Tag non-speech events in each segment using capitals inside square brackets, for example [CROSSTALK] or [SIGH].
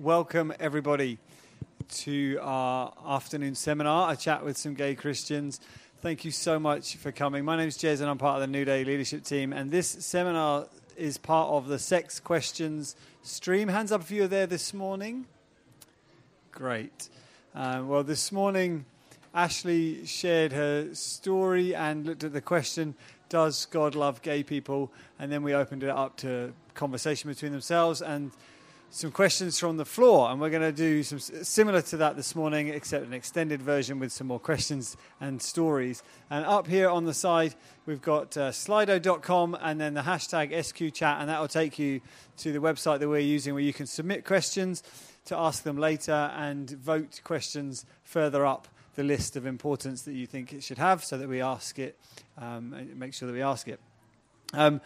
welcome everybody to our afternoon seminar, a chat with some gay Christians. Thank you so much for coming. My name is Jez, and I'm part of the New Day leadership team. And this seminar is part of the Sex Questions stream. Hands up if you were there this morning. Great. Um, well, this morning, Ashley shared her story and looked at the question Does God love gay people? And then we opened it up to conversation between themselves and some questions from the floor, and we're going to do some similar to that this morning, except an extended version with some more questions and stories. And up here on the side, we've got uh, slido.com and then the hashtag SQChat, and that will take you to the website that we're using where you can submit questions to ask them later and vote questions further up the list of importance that you think it should have so that we ask it, um, make sure that we ask it. Um,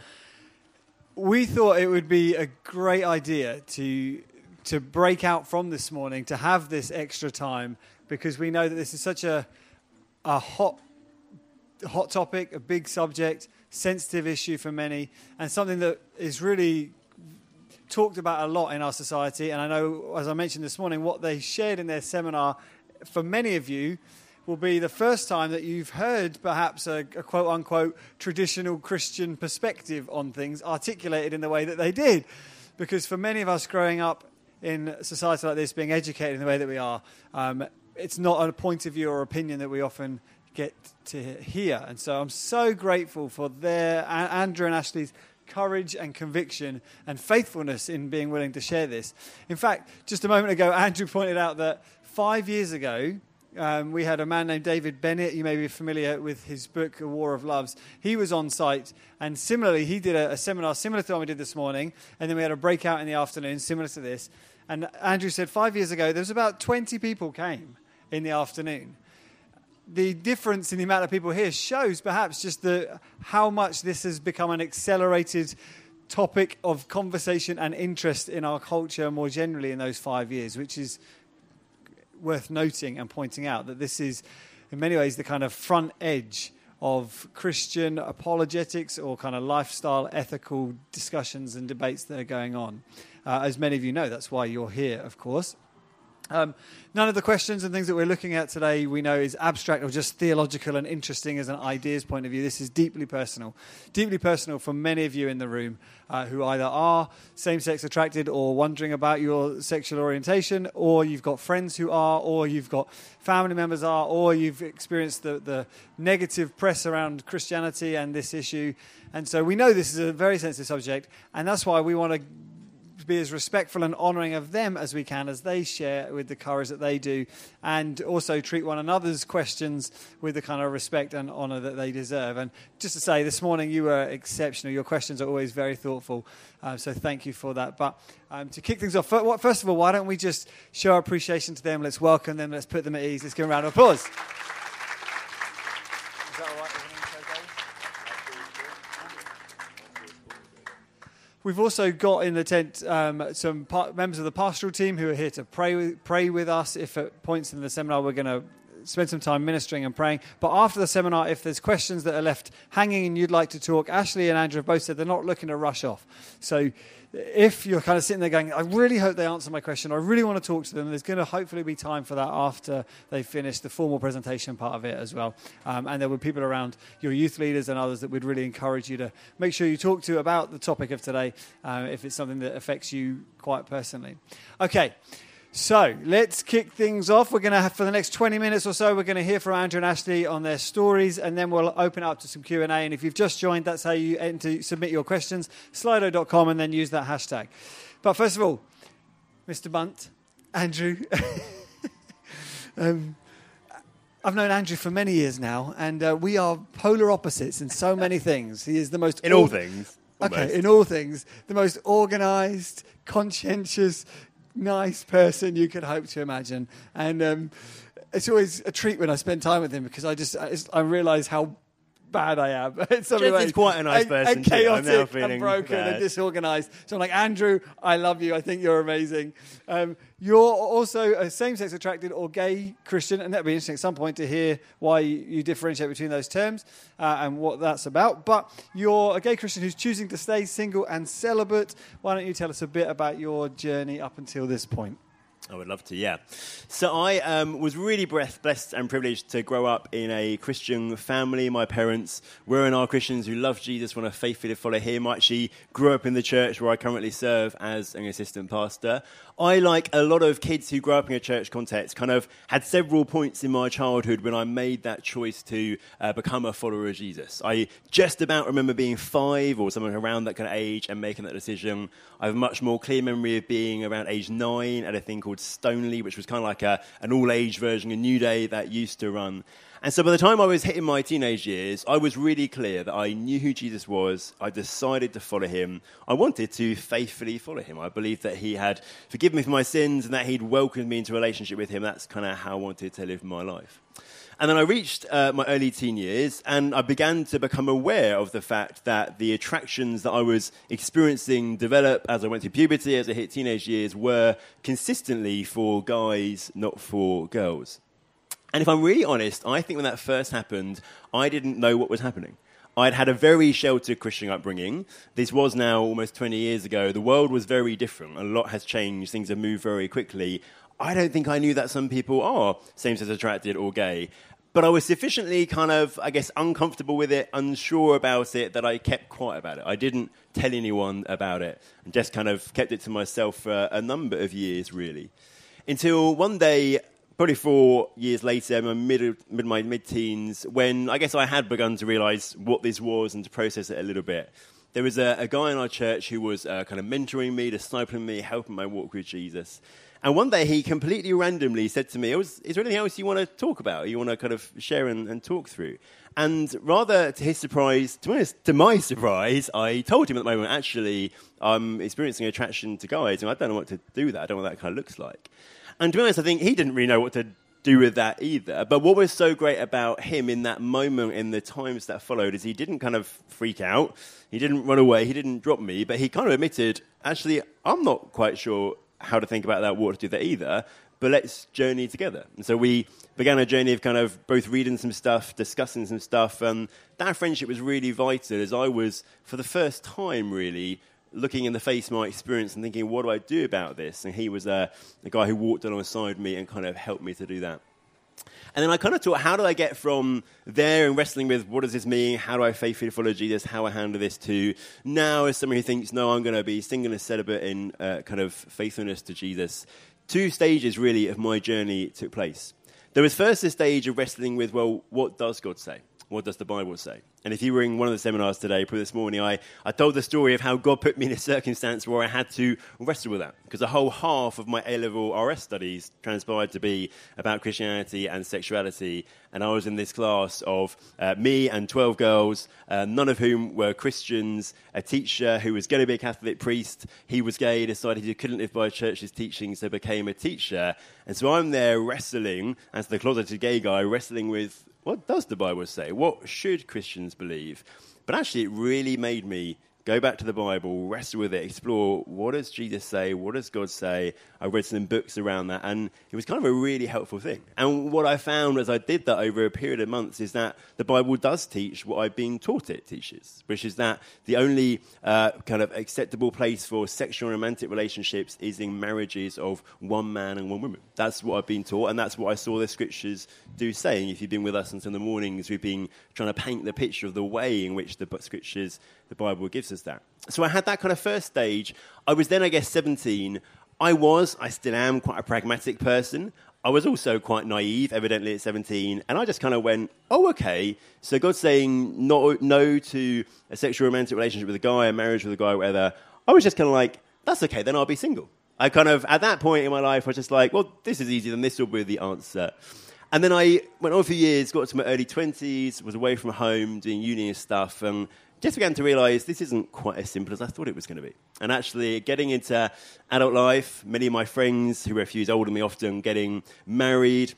we thought it would be a great idea to to break out from this morning to have this extra time because we know that this is such a a hot hot topic, a big subject, sensitive issue for many, and something that is really talked about a lot in our society. And I know, as I mentioned this morning, what they shared in their seminar for many of you will be the first time that you've heard perhaps a, a, quote unquote traditional Christian perspective on things articulated in the way that they did. Because for many of us growing up in a society like this, being educated in the way that we are, um, it's not a point of view or opinion that we often get to hear. And so I'm so grateful for their, Andrew and Ashley's courage and conviction and faithfulness in being willing to share this. In fact, just a moment ago, Andrew pointed out that five years ago, um, we had a man named David Bennett. You may be familiar with his book, A War of Loves. He was on site, and similarly, he did a, a seminar similar to the one we did this morning, and then we had a breakout in the afternoon similar to this. And Andrew said five years ago, there was about 20 people came in the afternoon. The difference in the amount of people here shows perhaps just the, how much this has become an accelerated topic of conversation and interest in our culture more generally in those five years, which is worth noting and pointing out that this is, in many ways, the kind of front edge of Christian apologetics or kind of lifestyle ethical discussions and debates that are going on. Uh, as many of you know, that's why you're here, of course. Um, none of the questions and things that we're looking at today we know is abstract or just theological and interesting as an ideas point of view. This is deeply personal. Deeply personal for many of you in the room uh, who either are same sex attracted or wondering about your sexual orientation, or you've got friends who are, or you've got family members are, or you've experienced the, the negative press around Christianity and this issue. And so we know this is a very sensitive subject, and that's why we want to be as respectful and honouring of them as we can as they share with the courage that they do, and also treat one another's questions with the kind of respect and honour that they deserve. And just to say, this morning you were exceptional. Your questions are always very thoughtful, um, so thank you for that. But um, to kick things off, first of all, why don't we just show our appreciation to them? Let's welcome them. Let's put them at ease. Let's give them a round of applause. We've also got in the tent um, some members of the pastoral team who are here to pray with, pray with us. If at points in the seminar we're going to spend some time ministering and praying. But after the seminar, if there's questions that are left hanging and you'd like to talk, Ashley and Andrew have both said they're not looking to rush off. So if you're kind of sitting there going, I really hope they answer my question, I really want to talk to them, there's going to hopefully be time for that after they finish the formal presentation part of it as well. Um, and there were people around your youth leaders and others that would really encourage you to make sure you talk to about the topic of today uh, if it's something that affects you quite personally. Okay. So let's kick things off. We're going to have for the next 20 minutes or so, we're going to hear from Andrew and Ashley on their stories, and then we'll open up to some Q&A. And if you've just joined, that's how you enter, submit your questions, slido.com, and then use that hashtag. But first of all, Mr. Bunt, Andrew. [LAUGHS] um, I've known Andrew for many years now, and uh, we are polar opposites in so many [LAUGHS] things. He is the most... In all things. Almost. Okay, in all things, the most organized, conscientious, nice person you could hope to imagine. And um, it's always a treat when I spend time with him because I just I, I realise how bad I am. [LAUGHS] It's is quite a nice and, person and too. I'm chaotic feeling and broken bad. and disorganized. So I'm like, Andrew, I love you. I think you're amazing. Um, you're also a same-sex attracted or gay Christian, and that'd be interesting at some point to hear why you, you differentiate between those terms uh, and what that's about. But you're a gay Christian who's choosing to stay single and celibate. Why don't you tell us a bit about your journey up until this point? I would love to, yeah. So I um, was really blessed and privileged to grow up in a Christian family. My parents were and are Christians who love Jesus, want to faithfully follow him. I actually grew up in the church where I currently serve as an assistant pastor. I, like a lot of kids who grew up in a church context, kind of had several points in my childhood when I made that choice to uh, become a follower of Jesus. I just about remember being five or something around that kind of age and making that decision. I have a much more clear memory of being around age nine at a thing called Stoneleigh, which was kind of like a, an all age version, a new day that used to run. And so by the time I was hitting my teenage years, I was really clear that I knew who Jesus was. I decided to follow him. I wanted to faithfully follow him. I believed that he had forgiven me for my sins and that he'd welcomed me into a relationship with him. That's kind of how I wanted to live my life. And then I reached uh, my early teen years and I began to become aware of the fact that the attractions that I was experiencing develop as I went through puberty, as I hit teenage years, were consistently for guys, not for girls. And if I'm really honest, I think when that first happened, I didn't know what was happening. I'd had a very sheltered Christian upbringing. This was now almost 20 years ago. The world was very different. A lot has changed. Things have moved very quickly. I don't think I knew that some people are same sex attracted or gay. But I was sufficiently kind of, I guess, uncomfortable with it, unsure about it, that I kept quiet about it. I didn't tell anyone about it and just kind of kept it to myself for a number of years, really. Until one day, probably four years later, my mid, mid my mid teens, when I guess I had begun to realize what this was and to process it a little bit. There was a, a guy in our church who was uh, kind of mentoring me, discipling me, helping my walk with Jesus. And one day he completely randomly said to me, Is there anything else you want to talk about? You want to kind of share and, and talk through? And rather to his surprise, to, honest, to my surprise, I told him at the moment, actually, I'm experiencing attraction to guys, and I don't know what to do that. I don't know what that kind of looks like. And to be honest, I think he didn't really know what to do with that either. But what was so great about him in that moment, in the times that followed, is he didn't kind of freak out. He didn't run away. He didn't drop me. But he kind of admitted, actually, I'm not quite sure how to think about that, what to do that either. But let's journey together. And so we began a journey of kind of both reading some stuff, discussing some stuff. And that friendship was really vital as I was, for the first time, really looking in the face my experience and thinking, what do I do about this? And he was uh, the guy who walked alongside me and kind of helped me to do that. And then I kind of thought, how do I get from there and wrestling with what does this mean? How do I faithfully follow Jesus? How I handle this to now as someone who thinks, no, I'm going to be single and celibate in uh, kind of faithfulness to Jesus. Two stages really of my journey took place. There was first a stage of wrestling with, well, what does God say? What does the Bible say? And if you were in one of the seminars today, probably this morning, I, I told the story of how God put me in a circumstance where I had to wrestle with that. Because the whole half of my A level RS studies transpired to be about Christianity and sexuality. And I was in this class of uh, me and 12 girls, uh, none of whom were Christians, a teacher who was going to be a Catholic priest. He was gay, decided he couldn't live by church's teaching, so became a teacher. And so I'm there wrestling, as the closeted gay guy, wrestling with what does the Bible say? What should Christians believe? But actually, it really made me go back to the Bible, wrestle with it, explore what does Jesus say, what does God say. I read some books around that, and it was kind of a really helpful thing. And what I found as I did that over a period of months is that the Bible does teach what I've been taught it teaches, which is that the only uh, kind of acceptable place for sexual and romantic relationships is in marriages of one man and one woman. That's what I've been taught, and that's what I saw the scriptures do say. if you've been with us until the mornings, we've been trying to paint the picture of the way in which the scriptures, the Bible gives us that. So I had that kind of first stage. I was then, I guess, 17. I was, I still am, quite a pragmatic person. I was also quite naive, evidently, at 17. And I just kind of went, oh, okay. So God's saying no, no to a sexual romantic relationship with a guy, a marriage with a guy, whatever. I was just kind of like, that's okay, then I'll be single. I kind of, at that point in my life, I was just like, well, this is easier than this will be the answer. And then I went on for years, got to my early 20s, was away from home doing uni and stuff, and just began to realize this isn't quite as simple as I thought it was going to be. And actually, getting into adult life, many of my friends who were a few years older than me often getting married,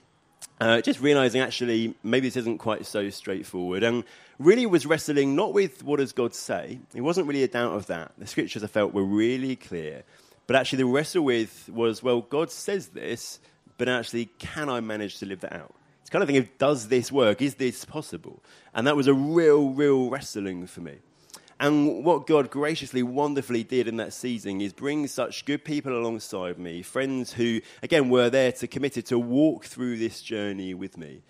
uh, just realizing actually maybe this isn't quite so straightforward and really was wrestling not with what does God say. It wasn't really a doubt of that. The scriptures I felt were really clear. But actually the wrestle with was, well, God says this, but actually can I manage to live that out? It's kind of thing of does this work? Is this possible? And that was a real, real wrestling for me. And what God graciously, wonderfully did in that season is bring such good people alongside me, friends who, again, were there to committed to walk through this journey with me.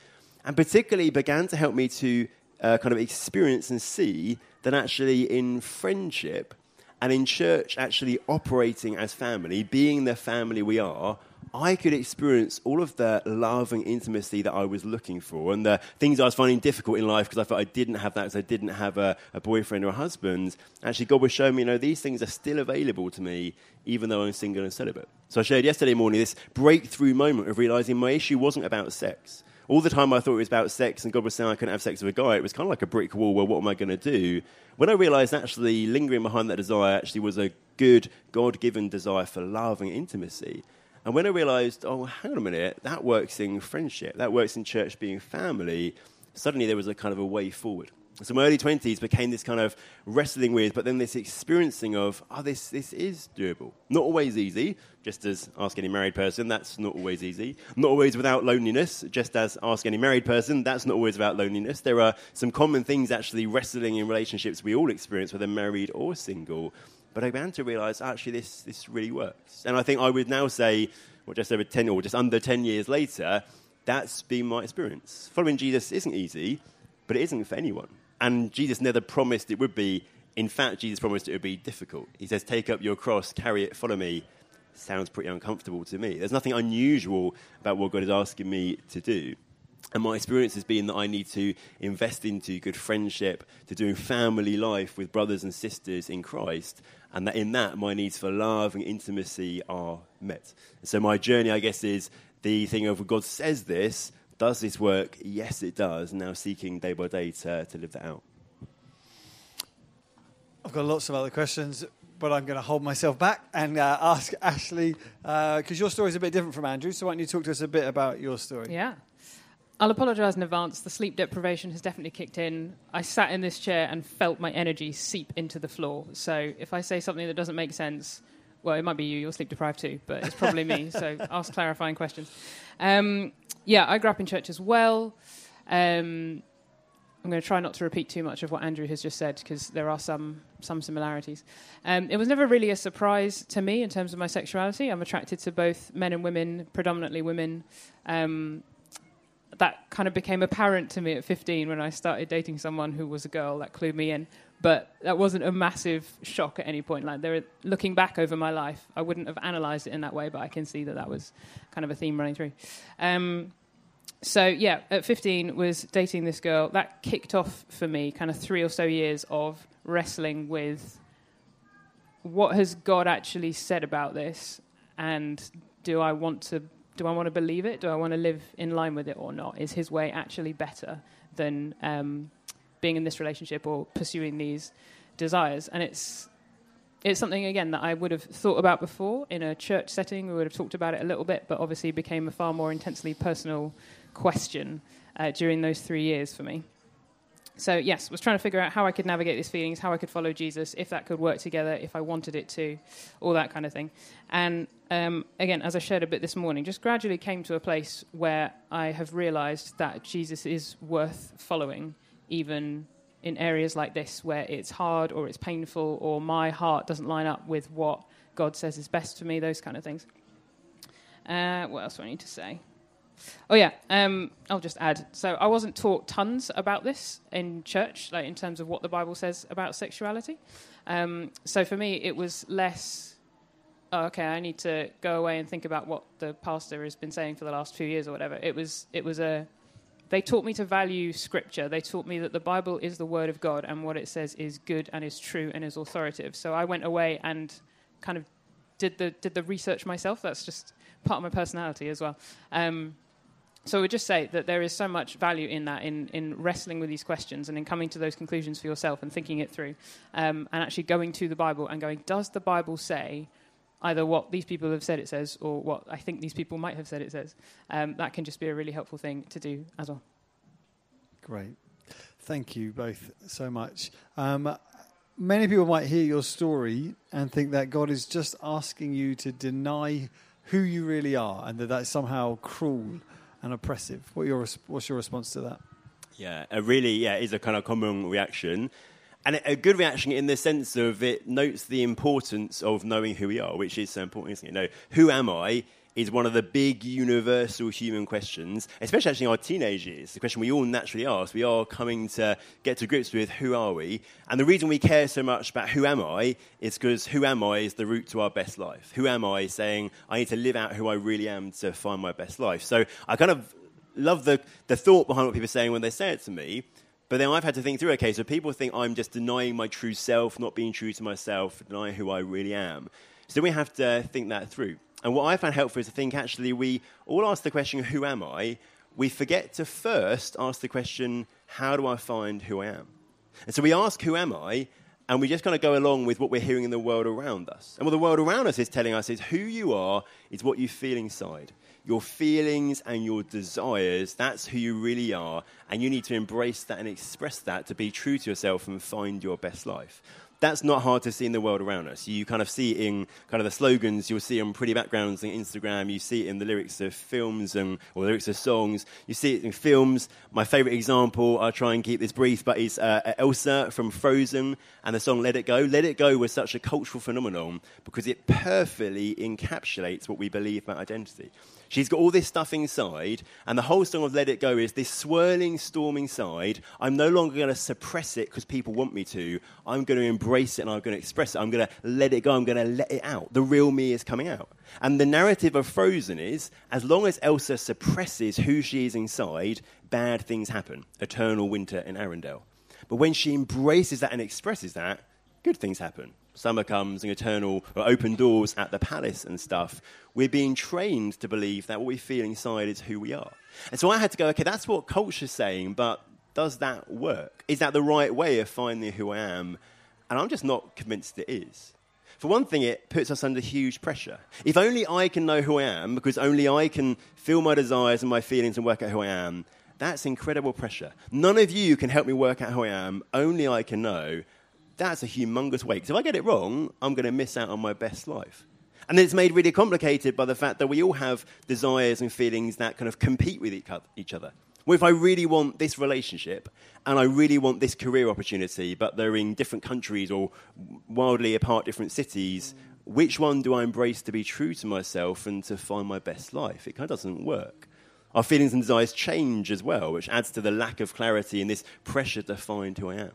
And particularly began to help me to uh, kind of experience and see that actually in friendship and in church, actually operating as family, being the family we are, I could experience all of the love and intimacy that I was looking for and the things I was finding difficult in life because I felt I didn't have that because I didn't have a, a, boyfriend or a husband. Actually, God was showing me, you know, these things are still available to me even though I'm single and celibate. So I shared yesterday morning this breakthrough moment of realizing my issue wasn't about sex. All the time I thought it was about sex and God was saying I couldn't have sex with a guy, it was kind of like a brick wall well, what am I going to do? When I realized actually lingering behind that desire actually was a good, God given desire for love and intimacy, and when I realized, oh, hang on a minute, that works in friendship, that works in church being family, suddenly there was a kind of a way forward. So my early 20s became this kind of wrestling with, but then this experiencing of, oh, this, this is doable. Not always easy, just as ask any married person, that's not always easy. Not always without loneliness, just as ask any married person, that's not always without loneliness. There are some common things actually wrestling in relationships we all experience, whether married or single. But I began to realize actually this, this really works. And I think I would now say, well, just over 10 or just under 10 years later, that's been my experience. Following Jesus isn't easy, but it isn't for anyone. And Jesus never promised it would be. In fact, Jesus promised it would be difficult. He says, Take up your cross, carry it, follow me. Sounds pretty uncomfortable to me. There's nothing unusual about what God is asking me to do. And my experience has been that I need to invest into good friendship, to doing family life with brothers and sisters in Christ, and that in that my needs for love and intimacy are met. And so my journey, I guess, is the thing of God says this, does this work? Yes, it does. And now seeking day by day to, to live that out. I've got lots of other questions, but I'm going to hold myself back and uh, ask Ashley because uh, your story is a bit different from Andrew. So why don't you talk to us a bit about your story? Yeah. I'll apologise in advance. The sleep deprivation has definitely kicked in. I sat in this chair and felt my energy seep into the floor. So if I say something that doesn't make sense, well, it might be you. You're sleep deprived too, but it's probably me. [LAUGHS] So ask clarifying questions. Um, yeah, I grew up in church as well. Um, I'm going to try not to repeat too much of what Andrew has just said because there are some some similarities. Um, it was never really a surprise to me in terms of my sexuality. I'm attracted to both men and women, predominantly women. Um, that kind of became apparent to me at 15 when I started dating someone who was a girl. That clued me in. But that wasn't a massive shock at any point. Like, there, looking back over my life, I wouldn't have analysed it in that way, but I can see that that was kind of a theme running through. Um, so yeah, at 15 was dating this girl. That kicked off for me kind of three or so years of wrestling with what has God actually said about this, and do I want to do I want to believe it? Do I want to live in line with it or not? Is his way actually better than um, being in this relationship or pursuing these desires? And it's it's something again that I would have thought about before in a church setting. We would have talked about it a little bit, but obviously became a far more intensely personal question uh, during those three years for me. So yes, was trying to figure out how I could navigate these feelings, how I could follow Jesus, if that could work together, if I wanted it to, all that kind of thing. And um, again, as I shared a bit this morning, just gradually came to a place where I have realised that Jesus is worth following, even in areas like this where it's hard or it's painful or my heart doesn't line up with what God says is best for me. Those kind of things. Uh, what else do I need to say? Oh yeah, um, I'll just add. So I wasn't taught tons about this in church, like in terms of what the Bible says about sexuality. Um, so for me, it was less. Oh, okay, I need to go away and think about what the pastor has been saying for the last few years or whatever. It was. It was a. They taught me to value Scripture. They taught me that the Bible is the Word of God, and what it says is good and is true and is authoritative. So I went away and kind of did the did the research myself. That's just part of my personality as well. Um, so I would just say that there is so much value in that, in, in wrestling with these questions and in coming to those conclusions for yourself and thinking it through, um, and actually going to the Bible and going, does the Bible say either what these people have said it says or what I think these people might have said it says. Um, that can just be a really helpful thing to do as well. Great. Thank you both so much. Um, many people might hear your story and think that God is just asking you to deny who you really are and that that's somehow cruel and oppressive. What your, what's your response to that? Yeah, a really, yeah, is a kind of common reaction. And a good reaction in the sense of it notes the importance of knowing who we are, which is so important? You know, who am I is one of the big universal human questions, especially actually in our teenage years. The question we all naturally ask. We are coming to get to grips with who are we? And the reason we care so much about who am I is because who am I is the route to our best life. Who am I saying I need to live out who I really am to find my best life? So I kind of love the, the thought behind what people are saying when they say it to me. But then I've had to think through okay, so people think I'm just denying my true self, not being true to myself, denying who I really am. So we have to think that through. And what I found helpful is to think actually we all ask the question, who am I? We forget to first ask the question, how do I find who I am? And so we ask, who am I? And we just kind of go along with what we're hearing in the world around us. And what the world around us is telling us is who you are is what you feel inside your feelings and your desires, that's who you really are. And you need to embrace that and express that to be true to yourself and find your best life that's not hard to see in the world around us. You kind of see it in kind of the slogans, you'll see on pretty backgrounds on Instagram, you see it in the lyrics of films and, or lyrics of songs, you see it in films. My favorite example, I'll try and keep this brief, but is uh, Elsa from Frozen and the song Let It Go. Let It Go was such a cultural phenomenon because it perfectly encapsulates what we believe about identity. She's got all this stuff inside, and the whole song of Let It Go is this swirling storm inside. I'm no longer going to suppress it because people want me to. I'm going to embrace it and I'm going to express it. I'm going to let it go. I'm going to let it out. The real me is coming out. And the narrative of Frozen is as long as Elsa suppresses who she is inside, bad things happen. Eternal winter in Arendelle. But when she embraces that and expresses that, good things happen summer comes and eternal or open doors at the palace and stuff, we're being trained to believe that what we feel inside is who we are. And so I had to go, okay, that's what culture's saying, but does that work? Is that the right way of finding who I am? And I'm just not convinced it is. For one thing, it puts us under huge pressure. If only I can know who I am, because only I can feel my desires and my feelings and work out who I am, that's incredible pressure. None of you can help me work out who I am, only I can know that's a humongous weight. Because if I get it wrong, I'm going to miss out on my best life. And it's made really complicated by the fact that we all have desires and feelings that kind of compete with each other. Well, if I really want this relationship and I really want this career opportunity, but they're in different countries or wildly apart different cities, which one do I embrace to be true to myself and to find my best life? It kind of doesn't work. Our feelings and desires change as well, which adds to the lack of clarity and this pressure to find who I am.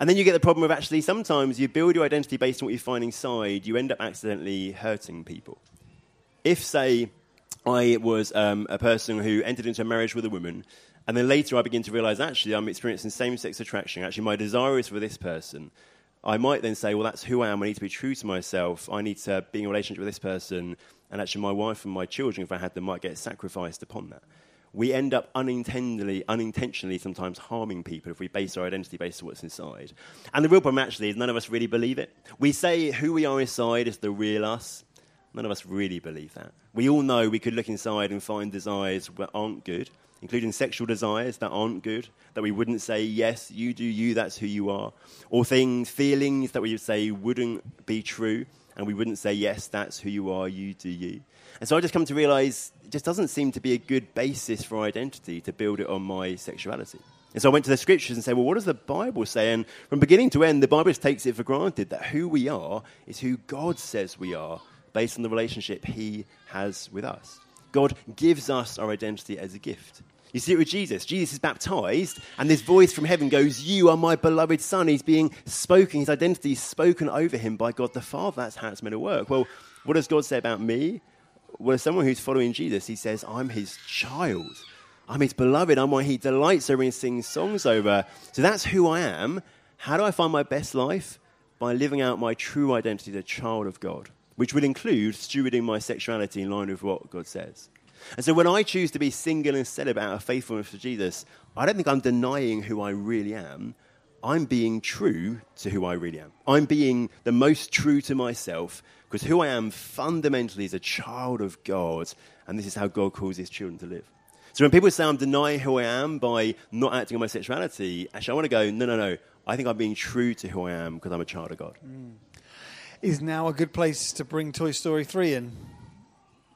And then you get the problem of actually sometimes you build your identity based on what you find inside, you end up accidentally hurting people. If, say, I was um, a person who entered into a marriage with a woman, and then later I begin to realize actually I'm experiencing same sex attraction, actually my desire is for this person, I might then say, well, that's who I am. I need to be true to myself. I need to be in a relationship with this person. And actually, my wife and my children, if I had them, might get sacrificed upon that we end up unintentionally, unintentionally sometimes harming people if we base our identity based on what's inside. And the real problem actually is none of us really believe it. We say who we are inside is the real us. None of us really believe that. We all know we could look inside and find desires that aren't good, including sexual desires that aren't good, that we wouldn't say, yes, you do you, that's who you are. Or things, feelings that we would say wouldn't be true, and we wouldn't say, yes, that's who you are, you do you. And so I just come to realize it just doesn't seem to be a good basis for identity to build it on my sexuality. And so I went to the scriptures and said, well, what does the Bible say? And from beginning to end, the Bible just takes it for granted that who we are is who God says we are based on the relationship He has with us. God gives us our identity as a gift. You see it with Jesus. Jesus is baptized, and this voice from heaven goes, You are my beloved Son. He's being spoken, his identity is spoken over him by God the Father. That's how it's meant to work. Well, what does God say about me? well, as someone who's following Jesus, he says, I'm his child. I'm his beloved. I'm one he delights over and sings songs over. So that's who I am. How do I find my best life? By living out my true identity as a child of God, which will include stewarding my sexuality in line with what God says. And so when I choose to be single and celibate out of faithfulness to Jesus, I don't think I'm denying who I really am. I'm being true to who I really am. I'm being the most true to myself Because who I am fundamentally is a child of God, and this is how God calls his children to live. So when people say I'm denying who I am by not acting on my sexuality, actually I want to go, no, no, no. I think I'm being true to who I am because I'm a child of God. Mm. Is now a good place to bring Toy Story 3 in?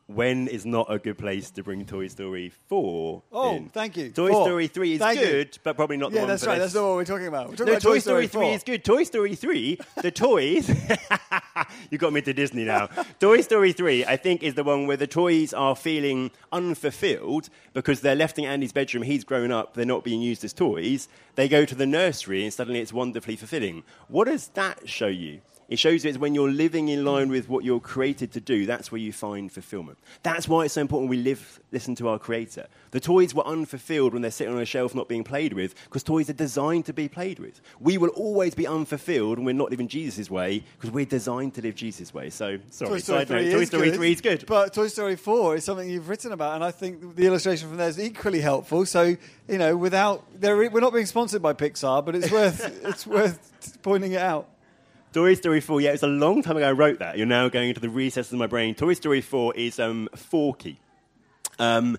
When is not a good place to bring Toy Story 4 Oh, in. thank you. Toy Four. Story 3 is Thank good, you. but probably not the Yeah, one that's for right. this. That's not what we're talking about. We're talking No, about Toy, Story 3 4. is good. Toy Story 3, the toys. [LAUGHS] you got me to Disney now. [LAUGHS] Toy Story 3, I think, is the one where the toys are feeling unfulfilled because they're left in Andy's bedroom. He's grown up. They're not being used as toys. They go to the nursery and suddenly it's wonderfully fulfilling. What does that show you? It shows you it's when you're living in line with what you're created to do, that's where you find fulfillment. That's why it's so important we live, listen to our Creator. The toys were unfulfilled when they're sitting on a shelf not being played with, because toys are designed to be played with. We will always be unfulfilled when we're not living Jesus' way, because we're designed to live Jesus' way. So, sorry, Toy Story, side 3, note, is Toy Story good, 3 is good. But Toy Story 4 is something you've written about, and I think the illustration from there is equally helpful. So, you know, without, we're not being sponsored by Pixar, but it's worth, [LAUGHS] it's worth pointing it out. Toy Story 4, yeah, it was a long time ago I wrote that. You're now going into the recesses of my brain. Toy Story 4 is um, Forky. Um,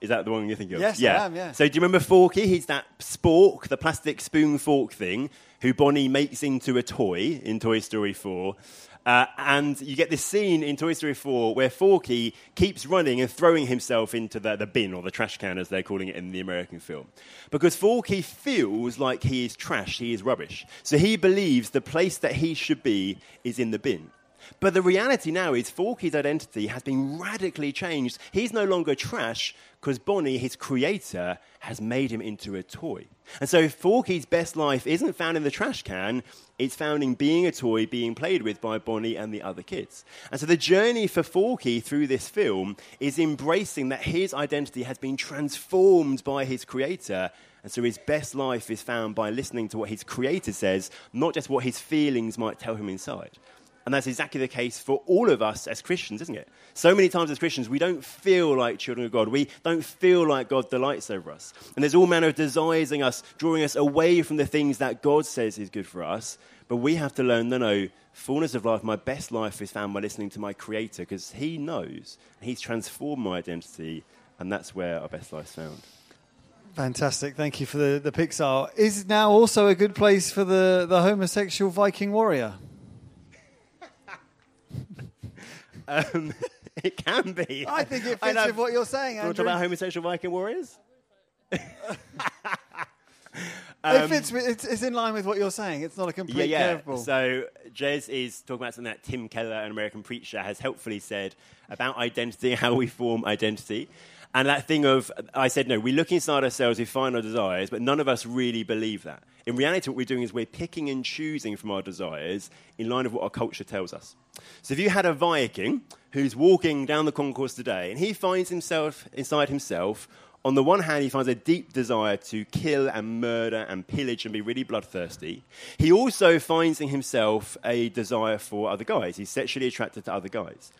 is that the one you're thinking of? Yes, yeah. I am, yeah. So do you remember Forky? He's that spork, the plastic spoon fork thing, who Bonnie makes into a toy in Toy Story 4. Uh, and you get this scene in Toy Story 4 where Forky keeps running and throwing himself into the, the bin or the trash can, as they're calling it in the American film. Because Forky feels like he is trash, he is rubbish. So he believes the place that he should be is in the bin. But the reality now is Forky's identity has been radically changed. He's no longer trash because Bonnie, his creator, has made him into a toy. And so Forky's best life isn't found in the trash can, it's found in being a toy being played with by Bonnie and the other kids. And so the journey for Forky through this film is embracing that his identity has been transformed by his creator. And so his best life is found by listening to what his creator says, not just what his feelings might tell him inside. And that's exactly the case for all of us as Christians, isn't it? So many times as Christians, we don't feel like children of God. We don't feel like God delights over us. And there's all manner of desires in us, drawing us away from the things that God says is good for us. But we have to learn no, no, fullness of life, my best life is found by listening to my Creator because He knows He's transformed my identity. And that's where our best life is found. Fantastic. Thank you for the, the Pixar. Is now also a good place for the, the homosexual Viking warrior? Um, [LAUGHS] it can be. I think it fits with what you're saying, You want to Andrew. talk about homosexual Viking warriors? it Um, fits with, it's, it's in line with what you're saying. It's not a Yeah, complete yeah. curveball. So Jez is talking about something that Tim Keller, an American preacher, has helpfully said about identity, [LAUGHS] how we form identity. And that thing of, I said, no, we look inside ourselves, we find our desires, but none of us really believe that. In reality, what we're doing is we're picking and choosing from our desires in line with what our culture tells us. So if you had a Viking who's walking down the concourse today and he finds himself inside himself, on the one hand, he finds a deep desire to kill and murder and pillage and be really bloodthirsty. He also finds in himself a desire for other guys. He's sexually attracted to other guys.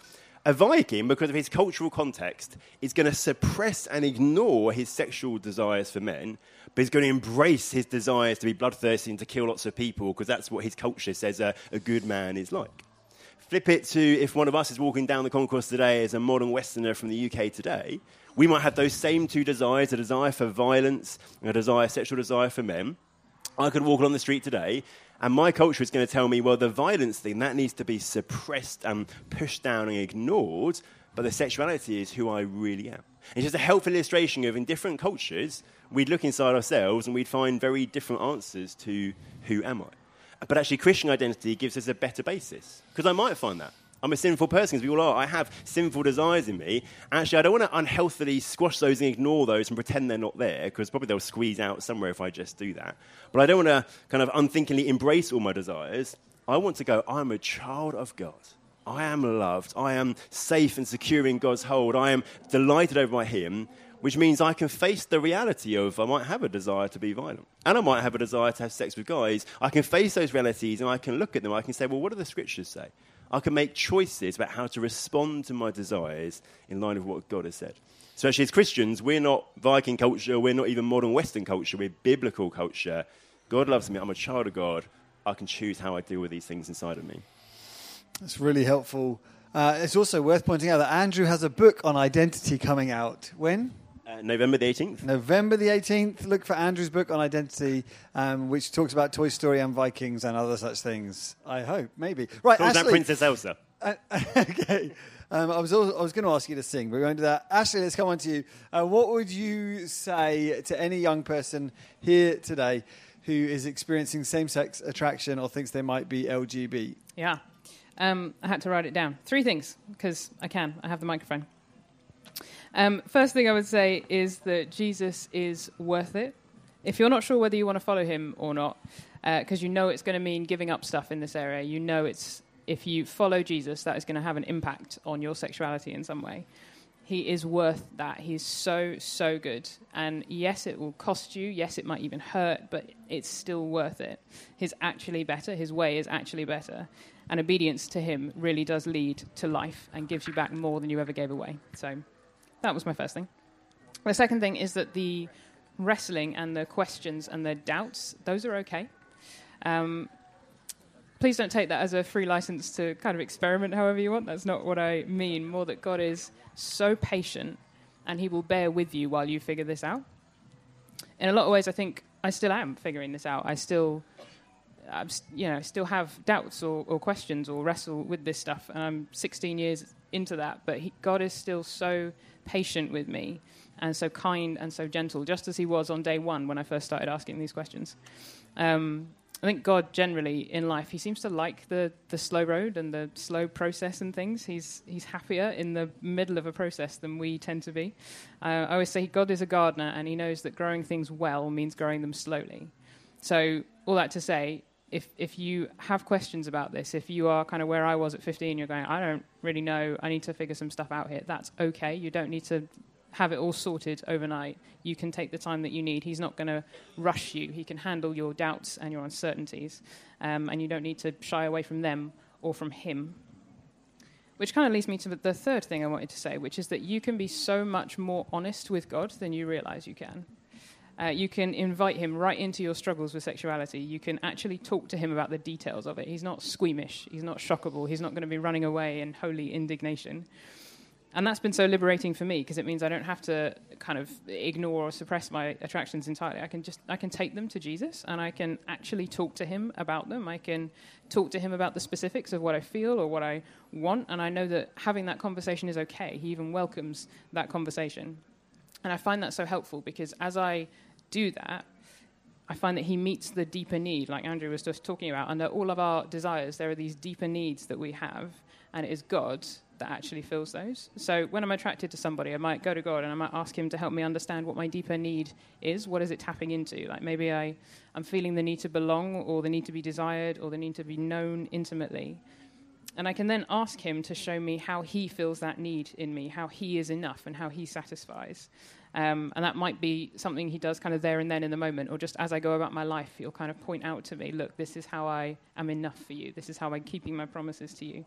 A Viking, because of his cultural context, is going to suppress and ignore his sexual desires for men, but he's going to embrace his desires to be bloodthirsty and to kill lots of people because that's what his culture says a, a good man is like. Flip it to if one of us is walking down the concourse today as a modern Westerner from the UK today, we might have those same two desires a desire for violence and a desire, sexual desire for men. I could walk along the street today, and my culture is going to tell me, well, the violence thing, that needs to be suppressed and pushed down and ignored, but the sexuality is who I really am. It's just a helpful illustration of in different cultures, we'd look inside ourselves and we'd find very different answers to who am I. But actually, Christian identity gives us a better basis, because I might find that. I'm a sinful person, as we all are. I have sinful desires in me. Actually, I don't want to unhealthily squash those and ignore those and pretend they're not there, because probably they'll squeeze out somewhere if I just do that. But I don't want to kind of unthinkingly embrace all my desires. I want to go, I'm a child of God. I am loved. I am safe and secure in God's hold. I am delighted over by Him, which means I can face the reality of I might have a desire to be violent. And I might have a desire to have sex with guys. I can face those realities and I can look at them. I can say, well, what do the scriptures say? I can make choices about how to respond to my desires in line with what God has said. So, actually, as Christians, we're not Viking culture, we're not even modern Western culture, we're biblical culture. God loves me, I'm a child of God. I can choose how I deal with these things inside of me. That's really helpful. Uh, it's also worth pointing out that Andrew has a book on identity coming out. When? Uh, November the 18th. November the 18th. Look for Andrew's book on identity, um, which talks about Toy Story and Vikings and other such things. I hope, maybe. Right, Calls out Ashley. Princess Elsa. Uh, [LAUGHS] okay. Um, I was al- I was going to ask you to sing, but we won't do that. Ashley, let's come on to you. Uh, what would you say to any young person here today who is experiencing same-sex attraction or thinks they might be LGB? Yeah. Um, I had to write it down. Three things, because I can. I have the microphone. Um, first thing I would say is that Jesus is worth it. If you're not sure whether you want to follow him or not, because you know it's going to mean giving up stuff in this area, you know it's if you follow Jesus, that is going to have an impact on your sexuality in some way. He is worth that. He's so, so good. And yes, it will cost you. Yes, it might even hurt, but it's still worth it. He's actually better. His way is actually better. And obedience to him really does lead to life and gives you back more than you ever gave away. So that was my first thing. The second thing is that the wrestling and the questions and the doubts, those are okay. Um, please don't take that as a free license to kind of experiment however you want. That's not what I mean. More that God is so patient and He will bear with you while you figure this out. In a lot of ways, I think I still am figuring this out. I still, I'm, you know, still have doubts or, or questions or wrestle with this stuff, and I'm 16 years into that. But he, God is still so patient with me and so kind and so gentle, just as He was on day one when I first started asking these questions. Um, I think God generally in life, he seems to like the, the slow road and the slow process and things. He's, he's happier in the middle of a process than we tend to be. Uh, I always say God is a gardener and he knows that growing things well means growing them slowly. So, all that to say, if, if you have questions about this, if you are kind of where I was at 15, you're going, I don't really know, I need to figure some stuff out here, that's okay. You don't need to have it all sorted overnight. You can take the time that you need. He's not going to rush you. He can handle your doubts and your uncertainties, um, and you don't need to shy away from them or from him. Which kind of leads me to the third thing I wanted to say, which is that you can be so much more honest with God than you realize you can. Uh, you can invite him right into your struggles with sexuality. You can actually talk to him about the details of it. He's not squeamish. He's not shockable. He's not going to be running away in holy indignation. And that's been so liberating for me because it means I don't have to kind of ignore or suppress my attractions entirely. I can just I can take them to Jesus and I can actually talk to him about them. I can talk to him about the specifics of what I feel or what I want and I know that having that conversation is okay. He even welcomes that conversation. And I find that so helpful because as I do that, I find that he meets the deeper need, like Andrew was just talking about. Under all of our desires, there are these deeper needs that we have, and it is God that actually fills those. So when I'm attracted to somebody, I might go to God and I might ask Him to help me understand what my deeper need is. What is it tapping into? Like maybe I, I'm feeling the need to belong, or the need to be desired, or the need to be known intimately. And I can then ask Him to show me how He feels that need in me, how He is enough, and how He satisfies. Um, and that might be something he does kind of there and then in the moment, or just as I go about my life, he'll kind of point out to me, look, this is how I am enough for you. This is how I'm keeping my promises to you.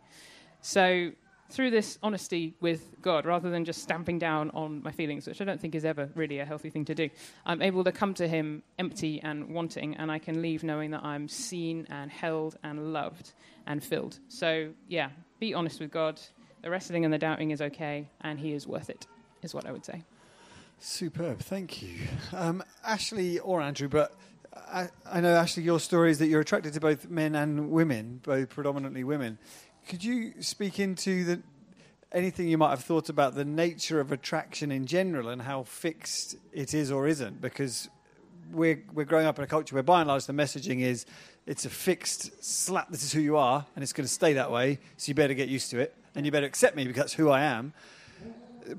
So, through this honesty with God, rather than just stamping down on my feelings, which I don't think is ever really a healthy thing to do, I'm able to come to Him empty and wanting, and I can leave knowing that I'm seen and held and loved and filled. So, yeah, be honest with God. The wrestling and the doubting is okay, and He is worth it, is what I would say. Superb, thank you. Um, Ashley or Andrew, but I, I know, Ashley, your story is that you're attracted to both men and women, both predominantly women. Could you speak into the, anything you might have thought about the nature of attraction in general and how fixed it is or isn't? Because we're, we're growing up in a culture where, by and large, the messaging is it's a fixed slap, this is who you are, and it's going to stay that way, so you better get used to it, and you better accept me because that's who I am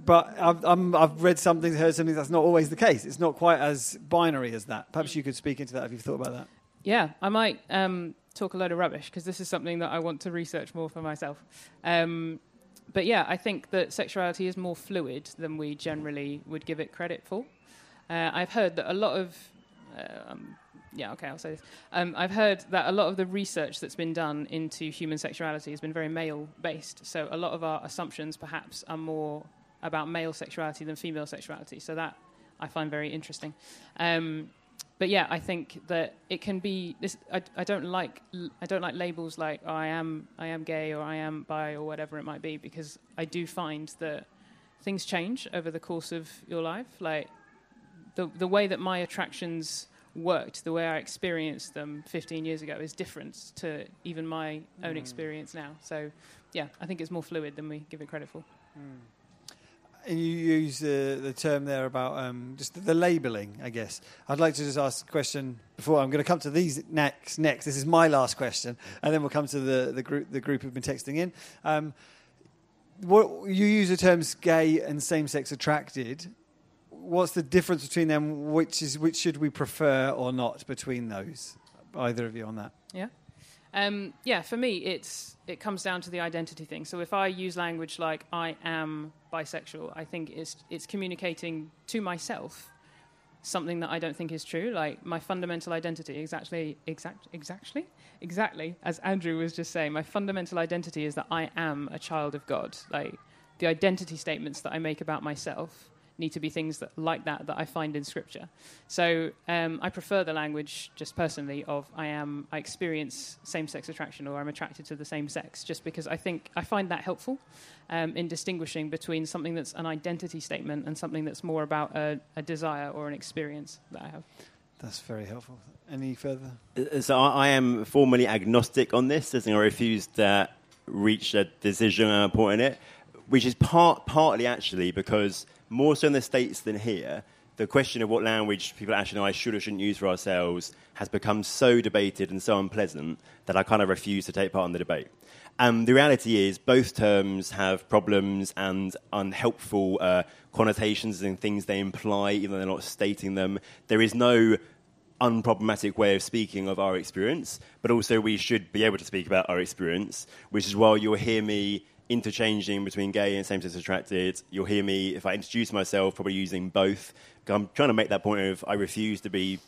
but I've, I'm, I've read something, heard something that's not always the case. It's not quite as binary as that. Perhaps you could speak into that if you've thought about that. Yeah, I might um, talk a load of rubbish because this is something that I want to research more for myself. Um, but yeah, I think that sexuality is more fluid than we generally would give it credit for. Uh, I've heard that a lot of, uh, um, yeah, okay, I'll say this. Um, I've heard that a lot of the research that's been done into human sexuality has been very male based. So a lot of our assumptions perhaps are more about male sexuality than female sexuality. So that I find very interesting. Um, but yeah, I think that it can be. This, I, I don't like I don't like labels like oh, I am I am gay or I am bi or whatever it might be because I do find that things change over the course of your life. Like the the way that my attractions worked, the way I experienced them 15 years ago is different to even my own mm. experience now. So yeah, I think it's more fluid than we give it credit for. Mm. And you use the, the term there about um, just the, the labelling, I guess. I'd like to just ask a question before I'm going to come to these next. Next, this is my last question, and then we'll come to the, the group the group who've been texting in. Um, what you use the terms gay and same sex attracted. What's the difference between them? Which is which should we prefer or not between those? Either of you on that? Yeah. Um, yeah, for me, it's it comes down to the identity thing. So if I use language like "I am bisexual," I think it's it's communicating to myself something that I don't think is true. Like my fundamental identity, exactly, exact, exactly, exactly, as Andrew was just saying, my fundamental identity is that I am a child of God. Like the identity statements that I make about myself need to be things that like that that I find in scripture. So um, I prefer the language just personally of I am I experience same-sex attraction or I'm attracted to the same sex just because I think I find that helpful um, in distinguishing between something that's an identity statement and something that's more about a, a desire or an experience that I have. That's very helpful. Any further? Uh, so I, I am formally agnostic on this, as I refuse to reach a decision on point in it, which is part partly actually because more so in the States than here, the question of what language people actually know I should or shouldn't use for ourselves has become so debated and so unpleasant that I kind of refuse to take part in the debate. And the reality is, both terms have problems and unhelpful uh, connotations and things they imply, even though they're not stating them. There is no unproblematic way of speaking of our experience, but also we should be able to speak about our experience, which is why you'll hear me interchanging between gay and same-sex attracted. You'll hear me if I introduce myself, probably using both. I'm trying to make that point of I refuse to be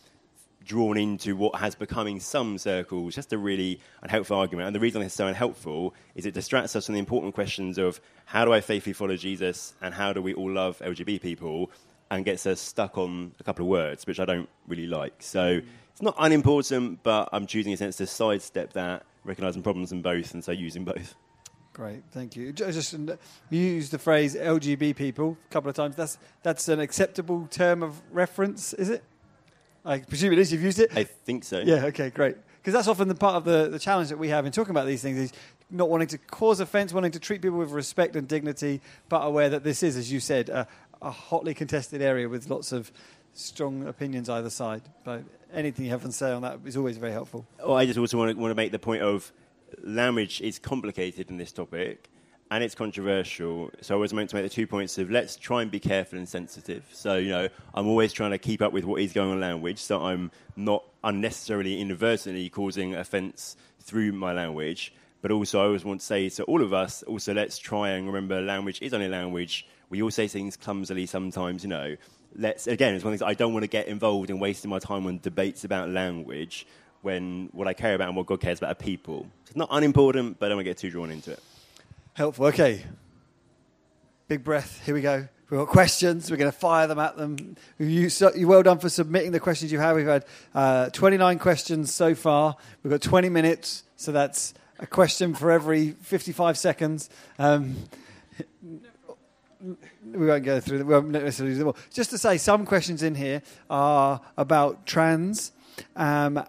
drawn into what has become in some circles just a really unhelpful argument. And the reason it's so unhelpful is it distracts us from the important questions of how do I faithfully follow Jesus and how do we all love LGBT people and gets us stuck on a couple of words, which I don't really like. So it's not unimportant, but I'm choosing a sense to sidestep that, recognizing problems in both, and so using both. Great, thank you. Just uh, you used the phrase LGB people a couple of times. That's that's an acceptable term of reference, is it? I presume it is. You've used it. I think so. Yeah. Okay. Great. Because that's often the part of the, the challenge that we have in talking about these things is not wanting to cause offence, wanting to treat people with respect and dignity, but aware that this is, as you said, a, a hotly contested area with lots of strong opinions either side. But anything you have to say on that is always very helpful. Oh, I just also want to, want to make the point of language is complicated in this topic and it's controversial. So I was meant to make the two points of let's try and be careful and sensitive. So, you know, I'm always trying to keep up with what is going on in language so I'm not unnecessarily inadvertently causing offence through my language. But also, I always want to say to all of us, also let's try and remember language is only language. We all say things clumsily sometimes, you know. Let's, again, it's one of the things I don't want to get involved in wasting my time on debates about language when what I care about and what God cares about are people. It's not unimportant, but I don't want to get too drawn into it. Helpful. Okay. Big breath. Here we go. We've got questions. We're going to fire them at them. You, are well done for submitting the questions you have. We've had uh, 29 questions so far. We've got 20 minutes, so that's a question for every 55 seconds. Um, we won't go through them. We won't necessarily do them all. Just to say, some questions in here are about trans um,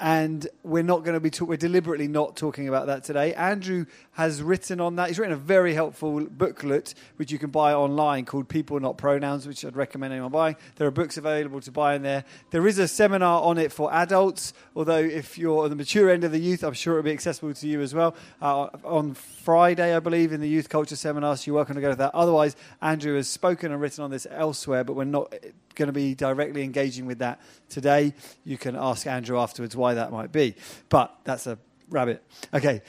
and we're not going to be talk- we're deliberately not talking about that today. Andrew has written on that. He's written a very helpful booklet which you can buy online called "People Not Pronouns," which I'd recommend anyone buying. There are books available to buy in there. There is a seminar on it for adults, although if you're on the mature end of the youth, I'm sure it'll be accessible to you as well. Uh, on Friday, I believe, in the youth culture seminar, so you're welcome to go to that. Otherwise, Andrew has spoken and written on this elsewhere, but we're not going to be directly engaging with that today. You can ask Andrew afterwards why that might be. But that's a rabbit. Okay,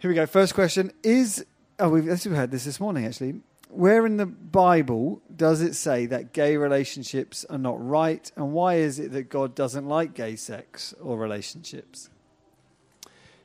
here we go. First question is oh, we've, we've had this this morning actually. Where in the Bible does it say that gay relationships are not right, and why is it that God doesn't like gay sex or relationships?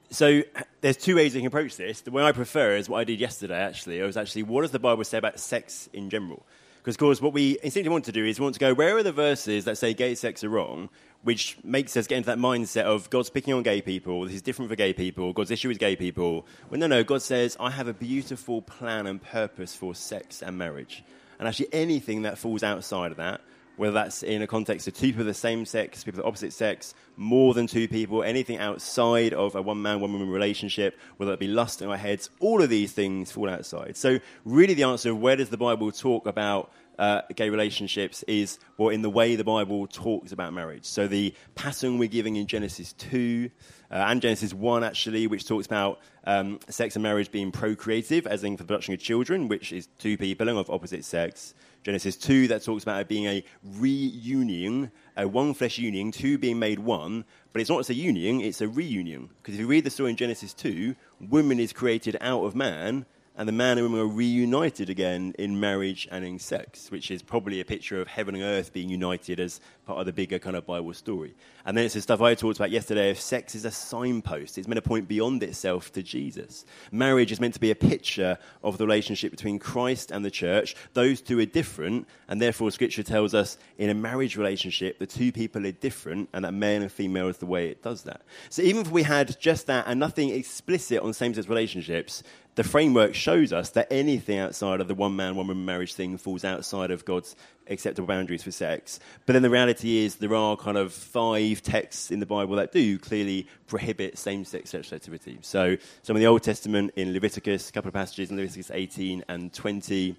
So there's two ways you can approach this. The way I prefer is what I did yesterday. Actually, it was actually what does the Bible say about sex in general? Because, of course, what we instinctively want to do is we want to go, where are the verses that say gay sex are wrong, which makes us get into that mindset of God's picking on gay people, this is different for gay people, God's issue is gay people. Well, no, no, God says, I have a beautiful plan and purpose for sex and marriage. And actually, anything that falls outside of that, whether that's in a context of two people of the same sex, people of the opposite sex, more than two people, anything outside of a one man, one woman relationship, whether it be lust in our heads, all of these things fall outside. So, really, the answer of where does the Bible talk about uh, gay relationships is well in the way the Bible talks about marriage. So the pattern we're giving in Genesis two uh, and Genesis one actually, which talks about um, sex and marriage being procreative, as in for the production of children, which is two people of opposite sex. Genesis 2 that talks about it being a reunion, a one flesh union, two being made one, but it's not just a union, it's a reunion. Because if you read the story in Genesis 2, woman is created out of man, and the man and woman are reunited again in marriage and in sex, which is probably a picture of heaven and earth being united as part of the bigger kind of Bible story. And then it's the stuff I talked about yesterday of sex is a signpost. It's meant to point beyond itself to Jesus. Marriage is meant to be a picture of the relationship between Christ and the church. Those two are different, and therefore Scripture tells us in a marriage relationship, the two people are different, and that male and female is the way it does that. So even if we had just that and nothing explicit on same sex relationships, the framework shows us that anything outside of the one man, one woman marriage thing falls outside of God's acceptable boundaries for sex. But then the reality is there are kind of five texts in the Bible that do clearly prohibit same sex sexual activity. So some of the Old Testament in Leviticus, a couple of passages in Leviticus 18 and 20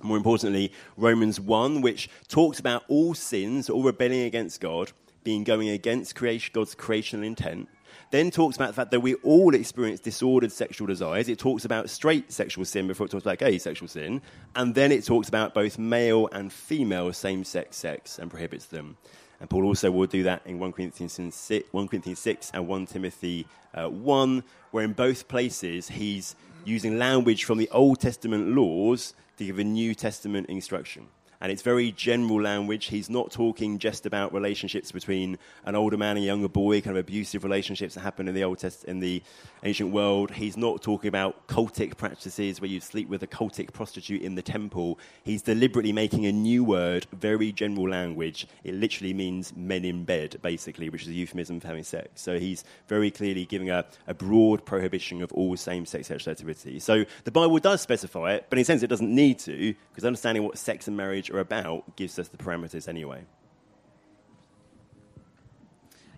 more importantly, Romans 1, which talks about all sins, all rebelling against God, being going against creation, God's creational intent then talks about the fact that we all experience disordered sexual desires. It talks about straight sexual sin before it talks about gay sexual sin. And then it talks about both male and female same sex sex and prohibits them. And Paul also will do that in 1 Corinthians 6, 1 Corinthians 6 and 1 Timothy uh, 1, where in both places he's using language from the Old Testament laws to give a New Testament instruction and it's very general language. He's not talking just about relationships between an older man and a younger boy, kind of abusive relationships that happen in the Old Test in the ancient world. He's not talking about cultic practices where you sleep with a cultic prostitute in the temple. He's deliberately making a new word, very general language. It literally means men in bed, basically, which is a euphemism for having sex. So he's very clearly giving a, a broad prohibition of all same-sex sexual activity. So the Bible does specify it, but in a sense it doesn't need to, because understanding what sex and marriage are about gives us the parameters anyway.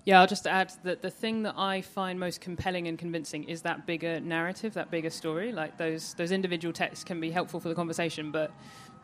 Yeah, I'll just add that the thing that I find most compelling and convincing is that bigger narrative, that bigger story. Like those those individual texts can be helpful for the conversation, but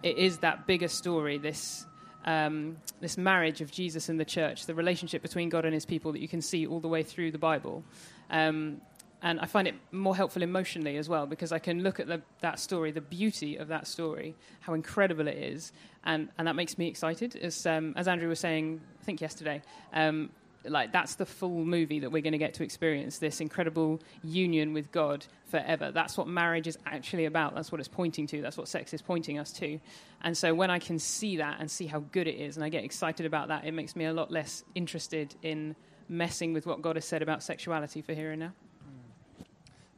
it is that bigger story, this um, this marriage of Jesus and the church, the relationship between God and His people that you can see all the way through the Bible. Um, and I find it more helpful emotionally as well because I can look at the, that story, the beauty of that story, how incredible it is, and, and that makes me excited. As, um, as Andrew was saying, I think yesterday, um, like that's the full movie that we're going to get to experience this incredible union with God forever. That's what marriage is actually about. That's what it's pointing to. That's what sex is pointing us to. And so when I can see that and see how good it is, and I get excited about that, it makes me a lot less interested in messing with what God has said about sexuality for here and now.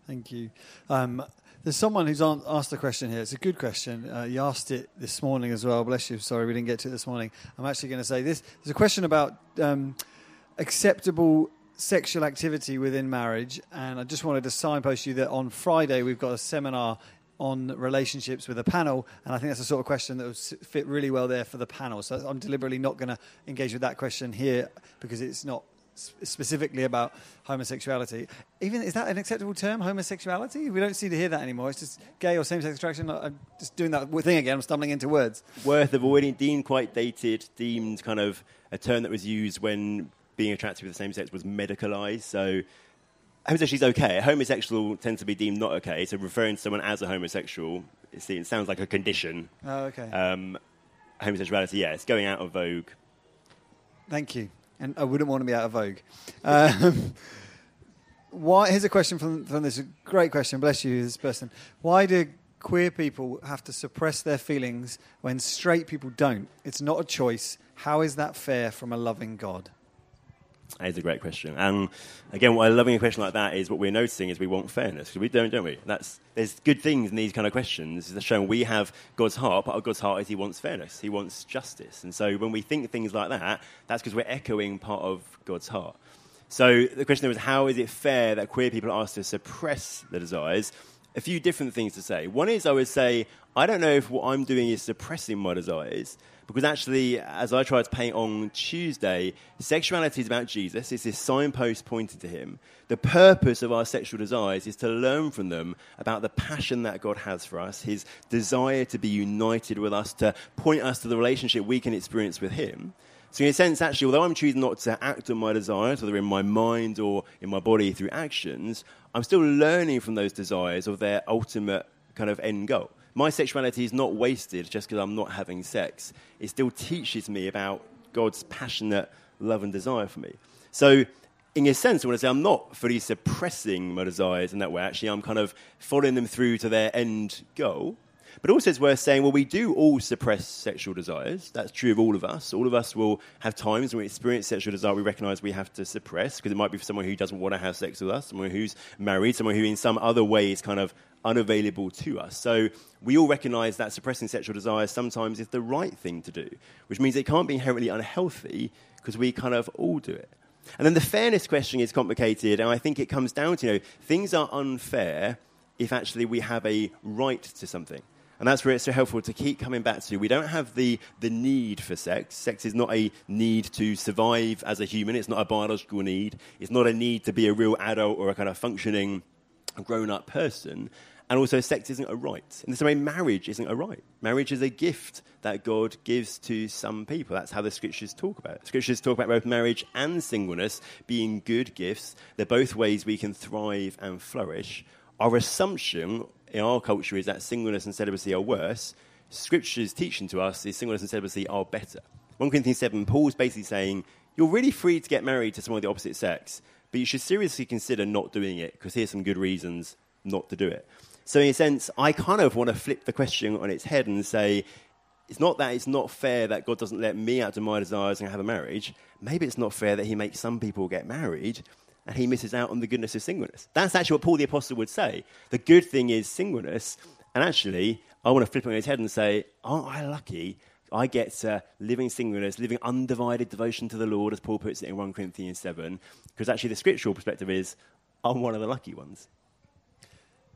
Thank you. Um, there's someone who's asked a question here. It's a good question. Uh, you asked it this morning as well. Bless you. Sorry, we didn't get to it this morning. I'm actually going to say this. There's a question about um, acceptable sexual activity within marriage, and I just wanted to signpost you that on Friday we've got a seminar on relationships with a panel, and I think that's the sort of question that would fit really well there for the panel. So I'm deliberately not going to engage with that question here because it's not specifically about homosexuality. Even is that an acceptable term, homosexuality? We don't seem to hear that anymore. It's just gay or same-sex attraction. I'm just doing that thing again. I'm stumbling into words. Worth avoiding, deemed quite dated, deemed kind of a term that was used when being attracted with the same sex was medicalized. So homosexuality is okay. Homosexual tends to be deemed not okay. So referring to someone as a homosexual, it sounds like a condition. Oh, okay. Um, homosexuality, yeah, it's going out of vogue. Thank you and I wouldn't want to be out of vogue. Um, why? Here's a question from, from this great question. Bless you, this person. Why do queer people have to suppress their feelings when straight people don't? It's not a choice. How is that fair from a loving God? That is a great question. And again, what I love in a question like that is what we're noticing is we want fairness. Because we don't, don't we? That's, there's good things in these kind of questions. It's showing we have God's heart. Of God's heart is He wants fairness, He wants justice. And so when we think things like that, that's because we're echoing part of God's heart. So the question was, how is it fair that queer people are asked to suppress their desires? A few different things to say. One is I would say, I don't know if what I'm doing is suppressing my desires, because actually, as I tried to paint on Tuesday, sexuality is about Jesus. It's this signpost pointing to him. The purpose of our sexual desires is to learn from them about the passion that God has for us, his desire to be united with us, to point us to the relationship we can experience with him. So, in a sense, actually, although I'm choosing not to act on my desires, whether in my mind or in my body through actions, I'm still learning from those desires of their ultimate kind of end goal my sexuality is not wasted just because I'm not having sex. It still teaches me about God's passionate love and desire for me. So, in a sense, I want to say I'm not fully suppressing my desires in that way. Actually, I'm kind of following them through to their end goal. But also, it's worth saying, well, we do all suppress sexual desires. That's true of all of us. All of us will have times when we experience sexual desire we recognize we have to suppress, because it might be for someone who doesn't want to have sex with us, someone who's married, someone who in some other way is kind of unavailable to us. So we all recognize that suppressing sexual desires sometimes is the right thing to do, which means it can't be inherently unhealthy because we kind of all do it. And then the fairness question is complicated, and I think it comes down to, you know, things are unfair if actually we have a right to something. And that's where it's so helpful to keep coming back to. We don't have the, the need for sex. Sex is not a need to survive as a human. It's not a biological need. It's not a need to be a real adult or a kind of functioning grown up person. And also, sex isn't a right. In the same way, marriage isn't a right. Marriage is a gift that God gives to some people. That's how the scriptures talk about it. Scriptures talk about both marriage and singleness being good gifts. They're both ways we can thrive and flourish. Our assumption in our culture is that singleness and celibacy are worse. Scripture's teaching to us is singleness and celibacy are better. 1 Corinthians 7, Paul's basically saying, You're really free to get married to someone of the opposite sex, but you should seriously consider not doing it because here's some good reasons not to do it. So, in a sense, I kind of want to flip the question on its head and say, it's not that it's not fair that God doesn't let me out to my desires and have a marriage. Maybe it's not fair that He makes some people get married and He misses out on the goodness of singleness. That's actually what Paul the Apostle would say. The good thing is singleness. And actually, I want to flip it on his head and say, aren't I lucky? I get uh, living singleness, living undivided devotion to the Lord, as Paul puts it in 1 Corinthians 7, because actually the scriptural perspective is, I'm one of the lucky ones.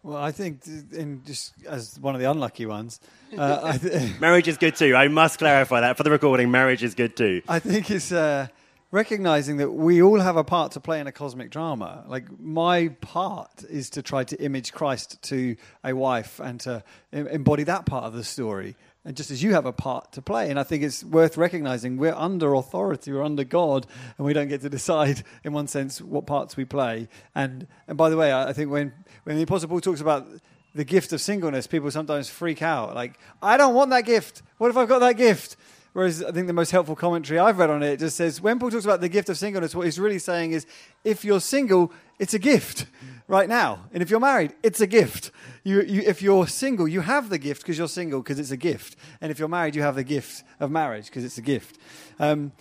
Well, I think, in just as one of the unlucky ones, uh, [LAUGHS] th- marriage is good too. I must clarify that for the recording. Marriage is good too. I think it's uh, recognizing that we all have a part to play in a cosmic drama. Like my part is to try to image Christ to a wife and to embody that part of the story and just as you have a part to play. And I think it's worth recognizing we're under authority, we're under God, and we don't get to decide, in one sense, what parts we play. And and by the way, I, think when when the Apostle Paul talks about the gift of singleness, people sometimes freak out, like, I don't want that gift. What if I've got that gift? Whereas I think the most helpful commentary I've read on it just says when Paul talks about the gift of singleness, what he's really saying is if you're single, it's a gift right now. And if you're married, it's a gift. You, you, if you're single, you have the gift because you're single because it's a gift. And if you're married, you have the gift of marriage because it's a gift. Um,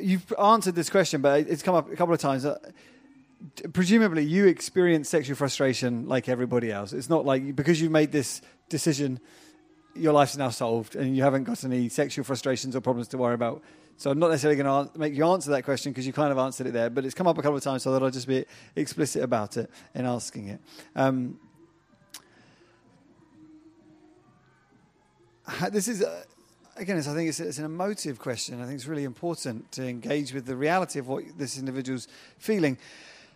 you've answered this question, but it's come up a couple of times. Uh, presumably, you experience sexual frustration like everybody else. It's not like because you've made this decision your life's now solved and you haven't got any sexual frustrations or problems to worry about. So I'm not necessarily going to make you answer that question because you kind of answered it there, but it's come up a couple of times, so that I'll just be explicit about it in asking it. Um, this is, uh, again, I think it's, it's, an emotive question. I think it's really important to engage with the reality of what this individual's feeling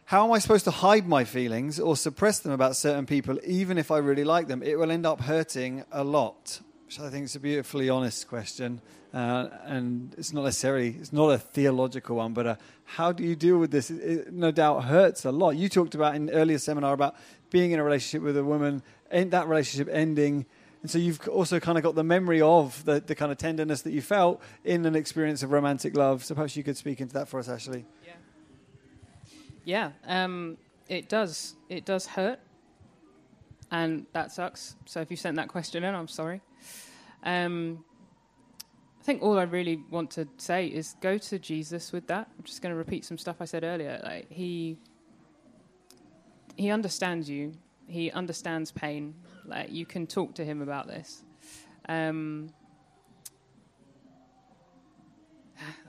how am I supposed to hide my feelings or suppress them about certain people, even if I really like them? It will end up hurting a lot. Which I think is a beautifully honest question, uh, and it's not necessarily it's not a theological one, but uh, how do you deal with this? It, it, no doubt hurts a lot. You talked about in earlier seminar about being in a relationship with a woman, and that relationship ending, and so you've also kind of got the memory of the, the kind of tenderness that you felt in an experience of romantic love. So perhaps you could speak into that for us, Ashley. Yeah, um, it does. It does hurt, and that sucks. So if you sent that question in, I'm sorry. Um, I think all I really want to say is go to Jesus with that. I'm just going to repeat some stuff I said earlier. Like he he understands you. He understands pain. Like you can talk to him about this. Um,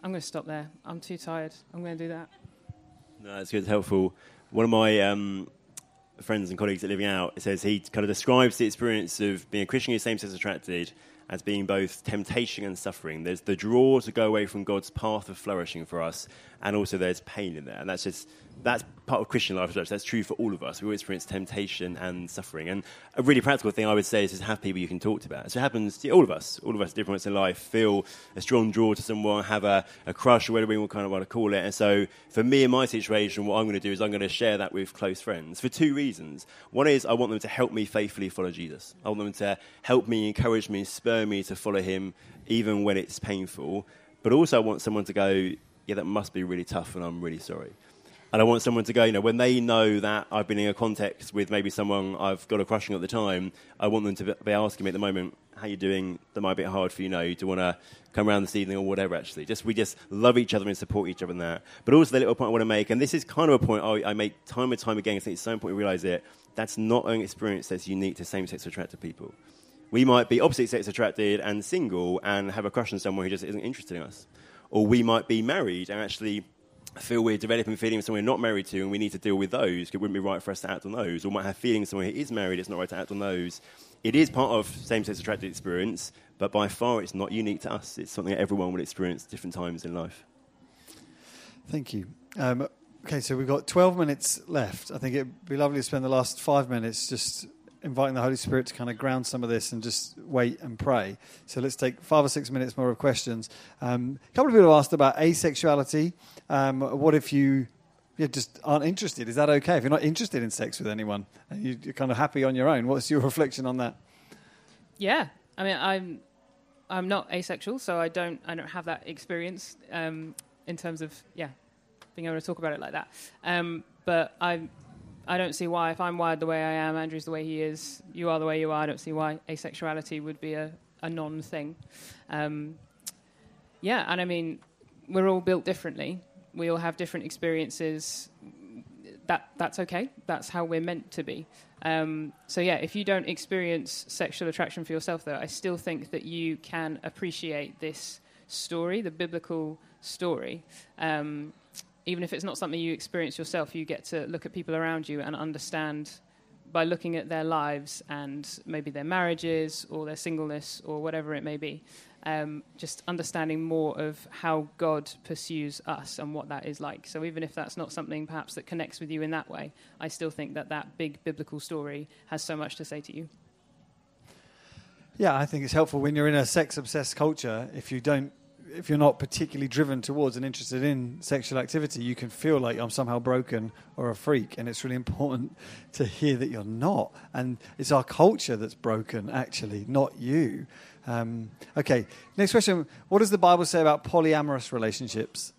I'm going to stop there. I'm too tired. I'm going to do that. No, that's good. Helpful. One of my um, friends and colleagues at Living Out says he kind of describes the experience of being a Christian who's same sex attracted as being both temptation and suffering. There's the draw to go away from God's path of flourishing for us, and also there's pain in there. And that's just that's part of Christian life That's true for all of us. We all experience temptation and suffering. And a really practical thing I would say is to have people you can talk to about. So it happens to all of us. All of us at different points in life feel a strong draw to someone, have a, a crush, or whatever we kind of want to call it. And so for me in my situation, what I'm going to do is I'm going to share that with close friends for two reasons. One is I want them to help me faithfully follow Jesus. I want them to help me, encourage me, spur me to follow him even when it's painful. But also I want someone to go, yeah, that must be really tough and I'm really sorry. And I want someone to go, you know, when they know that I've been in a context with maybe someone I've got a crushing at the time, I want them to be asking me at the moment, how you doing? That might be hard for you, know, do you want to come around this evening or whatever, actually. Just We just love each other and support each other in that. But also the little point I want to make, and this is kind of a point I, I make time and time again, I think it's so important to realise it, that's not an experience that's unique to same-sex attracted people. We might be opposite sex attracted and single and have a crush on someone who just isn't interested in us. Or we might be married and actually feel we're developing feelings someone we're not married to and we need to deal with those. It wouldn't be right for us to act on those. Or might have feelings someone who is married, it's not right to act on those. It is part of same sex attracted experience, but by far it's not unique to us. It's something that everyone will experience different times in life. Thank you. Um, okay, so we've got 12 minutes left. I think it'd be lovely to spend the last five minutes just inviting the Holy Spirit to kind of ground some of this and just wait and pray. So let's take five or six minutes more of questions. Um, a couple of people have asked about asexuality. Um, what if you you just aren't interested? Is that okay? If you're not interested in sex with anyone and you're kind of happy on your own, what's your [LAUGHS] reflection on that? Yeah, I mean, I'm I'm not asexual, so I don't I don't have that experience um, in terms of yeah being able to talk about it like that. Um, but I I don't see why, if I'm wired the way I am, Andrew's the way he is, you are the way you are, I don't see why asexuality would be a, a non thing. Um, yeah, and I mean, we're all built differently. We all have different experiences. That, that's okay. That's how we're meant to be. Um, so, yeah, if you don't experience sexual attraction for yourself, though, I still think that you can appreciate this story, the biblical story. Um, even if it's not something you experience yourself, you get to look at people around you and understand by looking at their lives and maybe their marriages or their singleness or whatever it may be. Um, just understanding more of how God pursues us and what that is like. So even if that's not something perhaps that connects with you in that way, I still think that that big biblical story has so much to say to you. Yeah, I think it's helpful when you're in a sex obsessed culture. If you don't if you're not particularly driven towards and interested in sexual activity, you can feel like I'm somehow broken or a freak. And it's really [LAUGHS] important to hear that you're not. And it's our culture that's broken, actually, not you. Um, okay, next question. What does the Bible say about polyamorous relationships?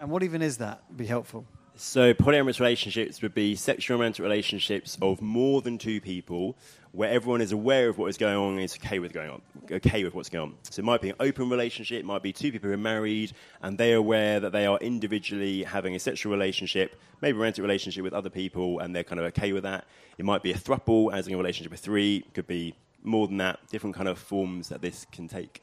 And what even is that? Be helpful. So, polyamorous relationships would be sexual romantic relationships of more than two people where everyone is aware of what is going on and is okay with going on, okay with what's going on. So it might be an open relationship, it might be two people who are married and they're aware that they are individually having a sexual relationship, maybe a romantic relationship with other people, and they're kind of okay with that. It might be a thruple, as in a relationship with three, it could be more than that, different kind of forms that this can take.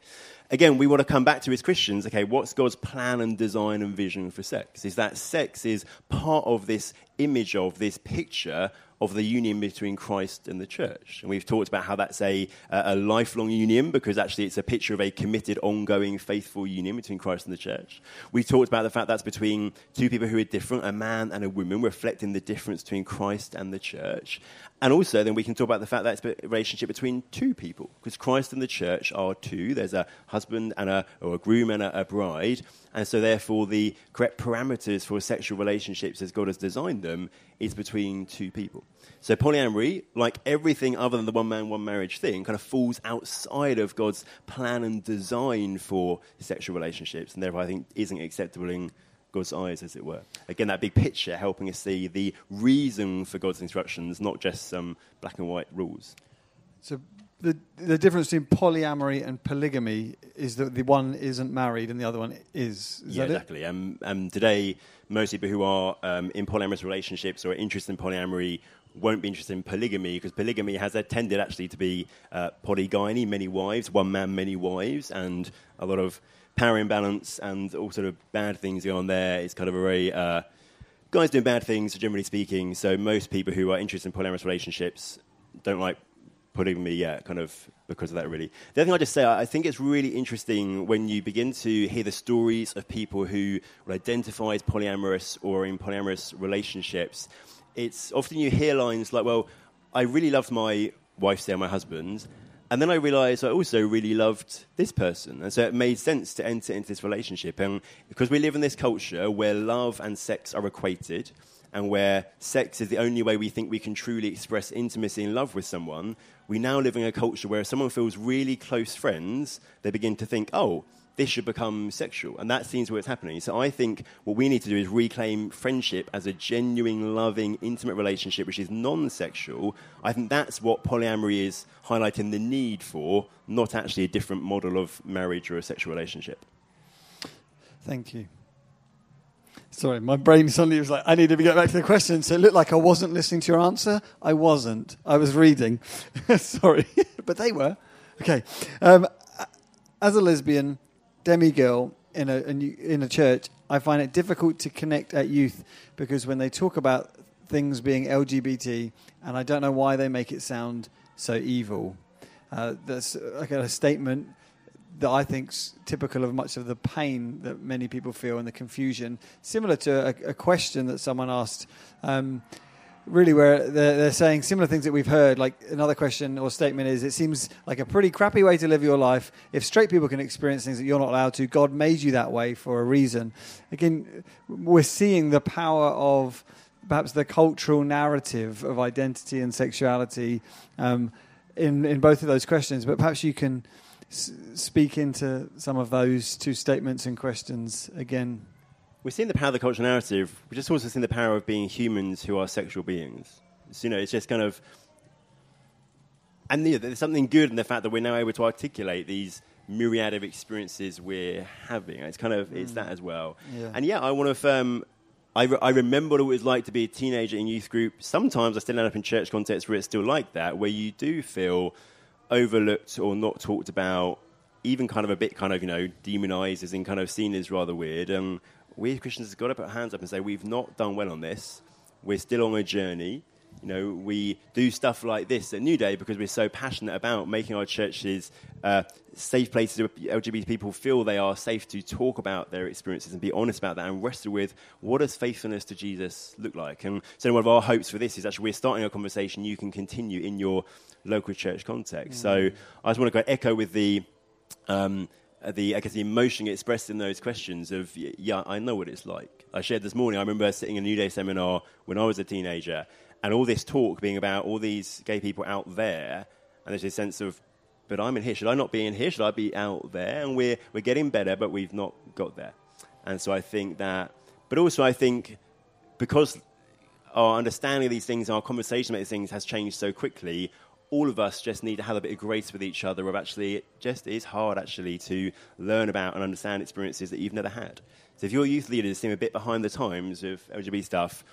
Again, we want to come back to as Christians, okay, what's God's plan and design and vision for sex? Is that sex is part of this image of this picture of the union between Christ and the church. And we've talked about how that's a, a lifelong union because actually it's a picture of a committed, ongoing, faithful union between Christ and the church. We've talked about the fact that's between two people who are different, a man and a woman, reflecting the difference between Christ and the church. And also, then we can talk about the fact that it's a relationship between two people because Christ and the church are two. There's a husband and a, or a groom and a, a bride. And so, therefore, the correct parameters for sexual relationships as God has designed them is between two people. So, polyamory, like everything other than the one man, one marriage thing, kind of falls outside of God's plan and design for sexual relationships, and therefore, I think isn't acceptable in God's eyes, as it were. Again, that big picture helping us see the reason for God's instructions, not just some black and white rules. So, the the difference between polyamory and polygamy is that the one isn't married and the other one is. is yeah, exactly. Um, um, today, most people who are um, in polyamorous relationships or are interested in polyamory won't be interested in polygamy because polygamy has tended actually to be uh, polygyny, many wives, one man, many wives, and a lot of power imbalance and all sort of bad things going on there. It's kind of a very uh, guys doing bad things, generally speaking. So most people who are interested in polyamorous relationships don't like polygamy yet, kind of because of that, really. The other thing I'll just say, I think it's really interesting when you begin to hear the stories of people who will identify as polyamorous or in polyamorous relationships. It's often you hear lines like, "Well, I really loved my wife, say, my husband." And then I realized I also really loved this person. And so it made sense to enter into this relationship. And because we live in this culture where love and sex are equated, and where sex is the only way we think we can truly express intimacy and love with someone, we now live in a culture where if someone feels really close friends, they begin to think, oh, this should become sexual. And that seems where it's happening. So I think what we need to do is reclaim friendship as a genuine, loving, intimate relationship which is non sexual. I think that's what polyamory is highlighting the need for, not actually a different model of marriage or a sexual relationship. Thank you. Sorry, my brain suddenly was like, I need to get back to the question. So it looked like I wasn't listening to your answer. I wasn't. I was reading. [LAUGHS] Sorry. [LAUGHS] but they were. Okay. Um, as a lesbian, demi girl in a, in a church, I find it difficult to connect at youth because when they talk about things being LGBT, and I don't know why they make it sound so evil. Uh, that's like a statement that I think's typical of much of the pain that many people feel and the confusion. Similar to a, a question that someone asked, um, really, where they're, they're, saying similar things that we've heard. Like another question or statement is, it seems like a pretty crappy way to live your life. If straight people can experience things that you're not allowed to, God made you that way for a reason. Again, we're seeing the power of perhaps the cultural narrative of identity and sexuality um, in in both of those questions. But perhaps you can speak into some of those two statements and questions again? We're seeing the power of the cultural narrative. We're just also seeing the power of being humans who are sexual beings. So, you know, it's just kind of. And you know, there's something good in the fact that we're now able to articulate these myriad of experiences we're having. It's kind of it's mm. that as well. Yeah. And yeah, I want to affirm. I, re- I remember what it was like to be a teenager in youth group. Sometimes I still end up in church contexts where it's still like that, where you do feel overlooked or not talked about, even kind of a bit kind of, you know, demonized as in kind of seen as rather weird. And we as Christians have got to put our hands up and say, we've not done well on this. We're still on a journey. You know, we do stuff like this at New Day because we're so passionate about making our churches uh, safe places where LGBT people feel they are safe to talk about their experiences and be honest about that and wrestle with what does faithfulness to Jesus look like. And so one of our hopes for this is actually we're starting a conversation you can continue in your local church context. Mm. So I just want to go echo with the. Um, the I guess the emotion expressed in those questions of yeah, I know what it's like. I shared this morning. I remember sitting in a New Day seminar when I was a teenager, and all this talk being about all these gay people out there, and there's this sense of, but I'm in here. Should I not be in here? Should I be out there? And we're we're getting better, but we've not got there. And so I think that, but also I think because our understanding of these things, our conversation about these things has changed so quickly all of us just need to have a bit of grace with each other of actually it just is hard actually to learn about and understand experiences that you've never had. So if your youth leaders seem a bit behind the times of LGBT stuff,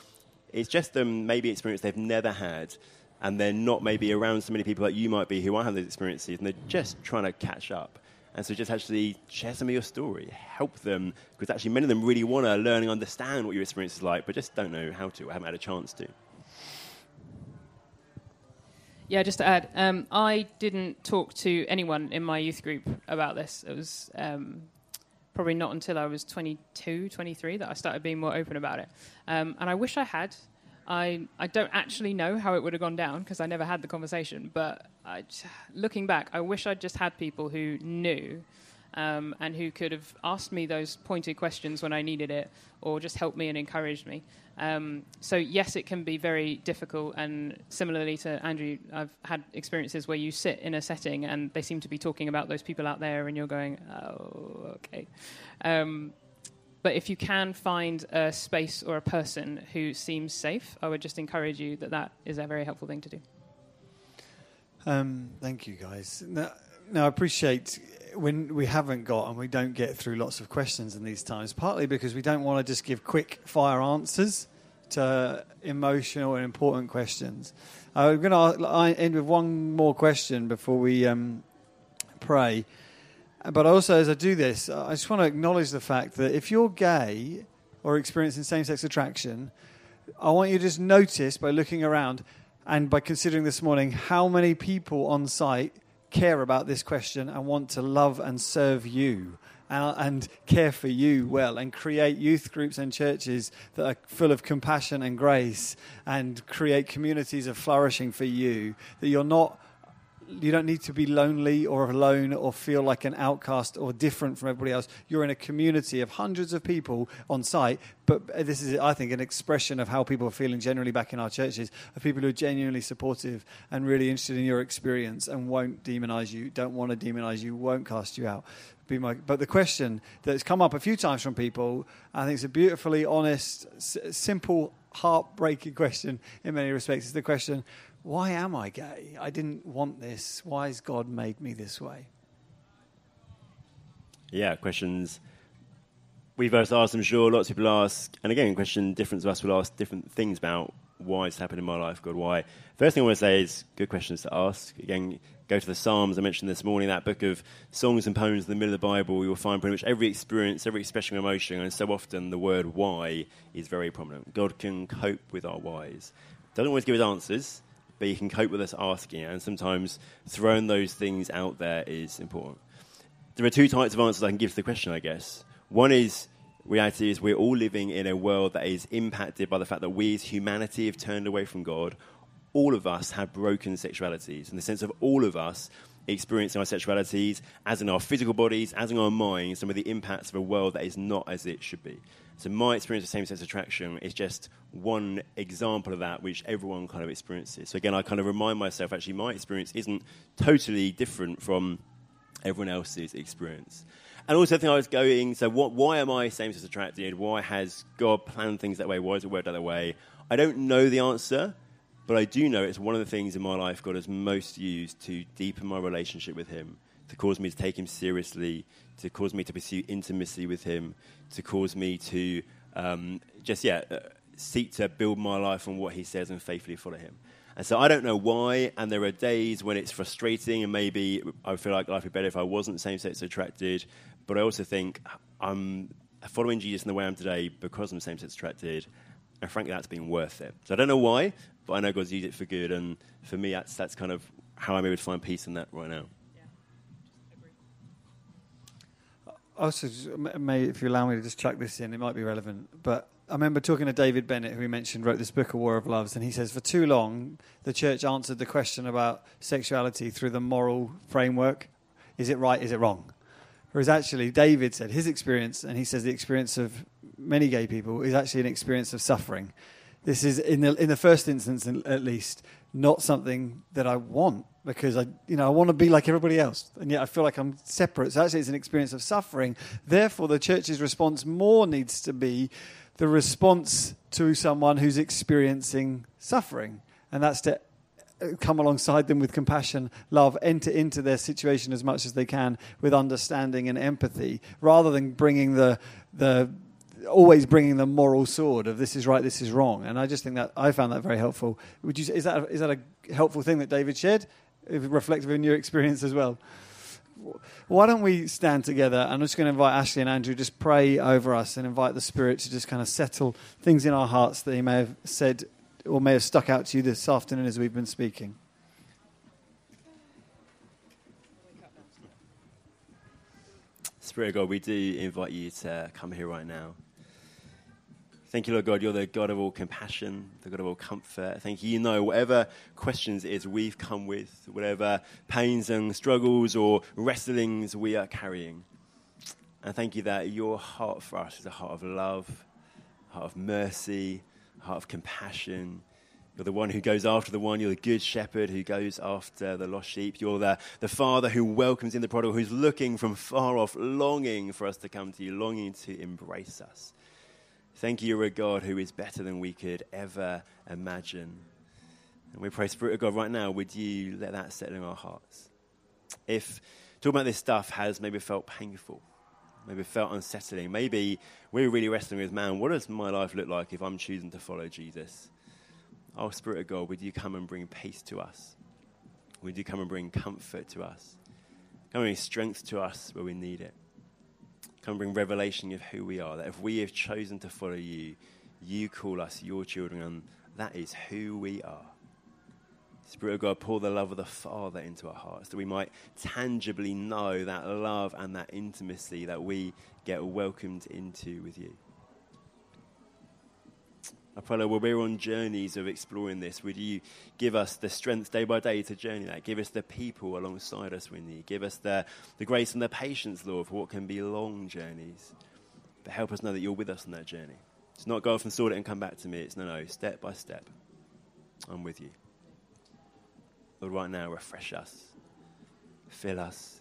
it's just them maybe experience they've never had and they're not maybe around so many people like you might be who I have those experiences and they're just trying to catch up. And so just actually share some of your story, help them, because actually many of them really want to learn and understand what your experience is like, but just don't know how to, or haven't had a chance to. Yeah, just to add, um, I didn't talk to anyone in my youth group about this. It was um, probably not until I was 22, 23 that I started being more open about it. Um, and I wish I had. I, I don't actually know how it would have gone down because I never had the conversation. But I, looking back, I wish I'd just had people who knew um, and who could have asked me those pointed questions when I needed it or just helped me and encouraged me. Um, so, yes, it can be very difficult. And similarly to Andrew, I've had experiences where you sit in a setting and they seem to be talking about those people out there, and you're going, oh, okay. Um, but if you can find a space or a person who seems safe, I would just encourage you that that is a very helpful thing to do. Um, thank you, guys. Now, now, I appreciate when we haven't got and we don't get through lots of questions in these times, partly because we don't want to just give quick fire answers to emotional and important questions. I'm going to end with one more question before we um, pray. But also, as I do this, I just want to acknowledge the fact that if you're gay or experiencing same sex attraction, I want you to just notice by looking around and by considering this morning how many people on site care about this question and want to love and serve you and, and, care for you well and create youth groups and churches that are full of compassion and grace and create communities of flourishing for you that you're not you don't need to be lonely or alone or feel like an outcast or different from everybody else. You're in a community of hundreds of people on site, but this is, I think, an expression of how people are feeling generally back in our churches of people who are genuinely supportive and really interested in your experience and won't demonize you, don't want to demonize you, won't cast you out. My, but the question that's come up a few times from people, I think it's a beautifully honest, s- simple, heartbreaking question in many respects. It's the question why am I gay? I didn't want this. Why has God made me this way? Yeah, questions we've both asked, I'm sure, lots of people ask, and again, question different of us will ask different things about why it's happened in my life, God, why. First thing I want to say is good questions to ask. Again, go to the Psalms. I mentioned this morning that book of songs and poems in the middle of the Bible. You'll find pretty much every experience, every expression of emotion, and so often the word why is very prominent. God can cope with our whys. Doesn't always give us answers, but you can cope with us asking, and sometimes throwing those things out there is important. There are two types of answers I can give to the question, I guess. One is reality is we're all living in a world that is impacted by the fact that we as humanity have turned away from God. All of us have broken sexualities, in the sense of all of us experiencing our sexualities, as in our physical bodies, as in our minds, some of the impacts of a world that is not as it should be. So my experience of same-sex attraction is just one example of that, which everyone kind of experiences. So again, I kind of remind myself, actually, my experience isn't totally different from everyone else's experience. And also, I think I was going, so what, why am I same-sex attracted? Why has God planned things that way? Why does it work that way? I don't know the answer, but I do know it's one of the things in my life God has most used to deepen my relationship with Him, to cause me to take Him seriously, to cause me to pursue intimacy with Him, to cause me to um, just, yeah, uh, seek to build my life on what He says and faithfully follow Him. And so I don't know why, and there are days when it's frustrating, and maybe I feel like life would be better if I wasn't same sex attracted. But I also think I'm following Jesus in the way I'm today because I'm same sex attracted, and frankly, that's been worth it. So I don't know why, but I know God's used it for good, and for me, that's, that's kind of how I'm able to find peace in that right now. Also, may, if you allow me to just chuck this in, it might be relevant. But I remember talking to David Bennett, who we mentioned wrote this book, A War of Loves, and he says for too long the church answered the question about sexuality through the moral framework: is it right? Is it wrong? Whereas actually, David said his experience, and he says the experience of many gay people is actually an experience of suffering. This is, in the, in the first instance at least, not something that I want because I, you know, I want to be like everybody else, and yet I feel like I'm separate. So actually, it's an experience of suffering. Therefore, the church's response more needs to be the response to someone who's experiencing suffering, and that's to uh, come alongside them with compassion, love, enter into their situation as much as they can with understanding and empathy, rather than bringing the the always bringing the moral sword of this is right, this is wrong. And I just think that I found that very helpful. Would you is that is that a helpful thing that David shared? Reflective in your experience as well. Why don't we stand together? I'm just going to invite Ashley and Andrew just pray over us and invite the Spirit to just kind of settle things in our hearts that He may have said or may have stuck out to you this afternoon as we've been speaking. Spirit of God, we do invite you to come here right now. Thank you, Lord God. You're the God of all compassion, the God of all comfort. Thank you. You know whatever questions it is we've come with, whatever pains and struggles or wrestlings we are carrying. And thank you that your heart for us is a heart of love, heart of mercy, heart of compassion. You're the one who goes after the one. You're the good shepherd who goes after the lost sheep. You're the, the father who welcomes in the prodigal, who's looking from far off, longing for us to come to you, longing to embrace us. Thank you, you're a God who is better than we could ever imagine. And we pray, Spirit of God, right now, would you let that settle in our hearts? If talking about this stuff has maybe felt painful, maybe felt unsettling, maybe we're really wrestling with, man, what does my life look like if I'm choosing to follow Jesus? Oh, Spirit of God, would you come and bring peace to us? Would you come and bring comfort to us? Come and bring strength to us where we need it. Come bring revelation of who we are. That if we have chosen to follow you, you call us your children, and that is who we are. Spirit of God, pour the love of the Father into our hearts, that we might tangibly know that love and that intimacy that we get welcomed into with you. Pray, Lord, we're on journeys of exploring this. Would you give us the strength day by day to journey that? Give us the people alongside us we need. Give us the, the grace and the patience, Lord, for what can be long journeys. But help us know that you're with us on that journey. It's not go off and sort it and come back to me. It's no, no, step by step. I'm with you. Lord, right now, refresh us, fill us.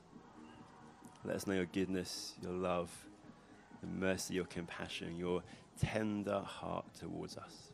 Let us know your goodness, your love, your mercy, your compassion, your tender heart towards us.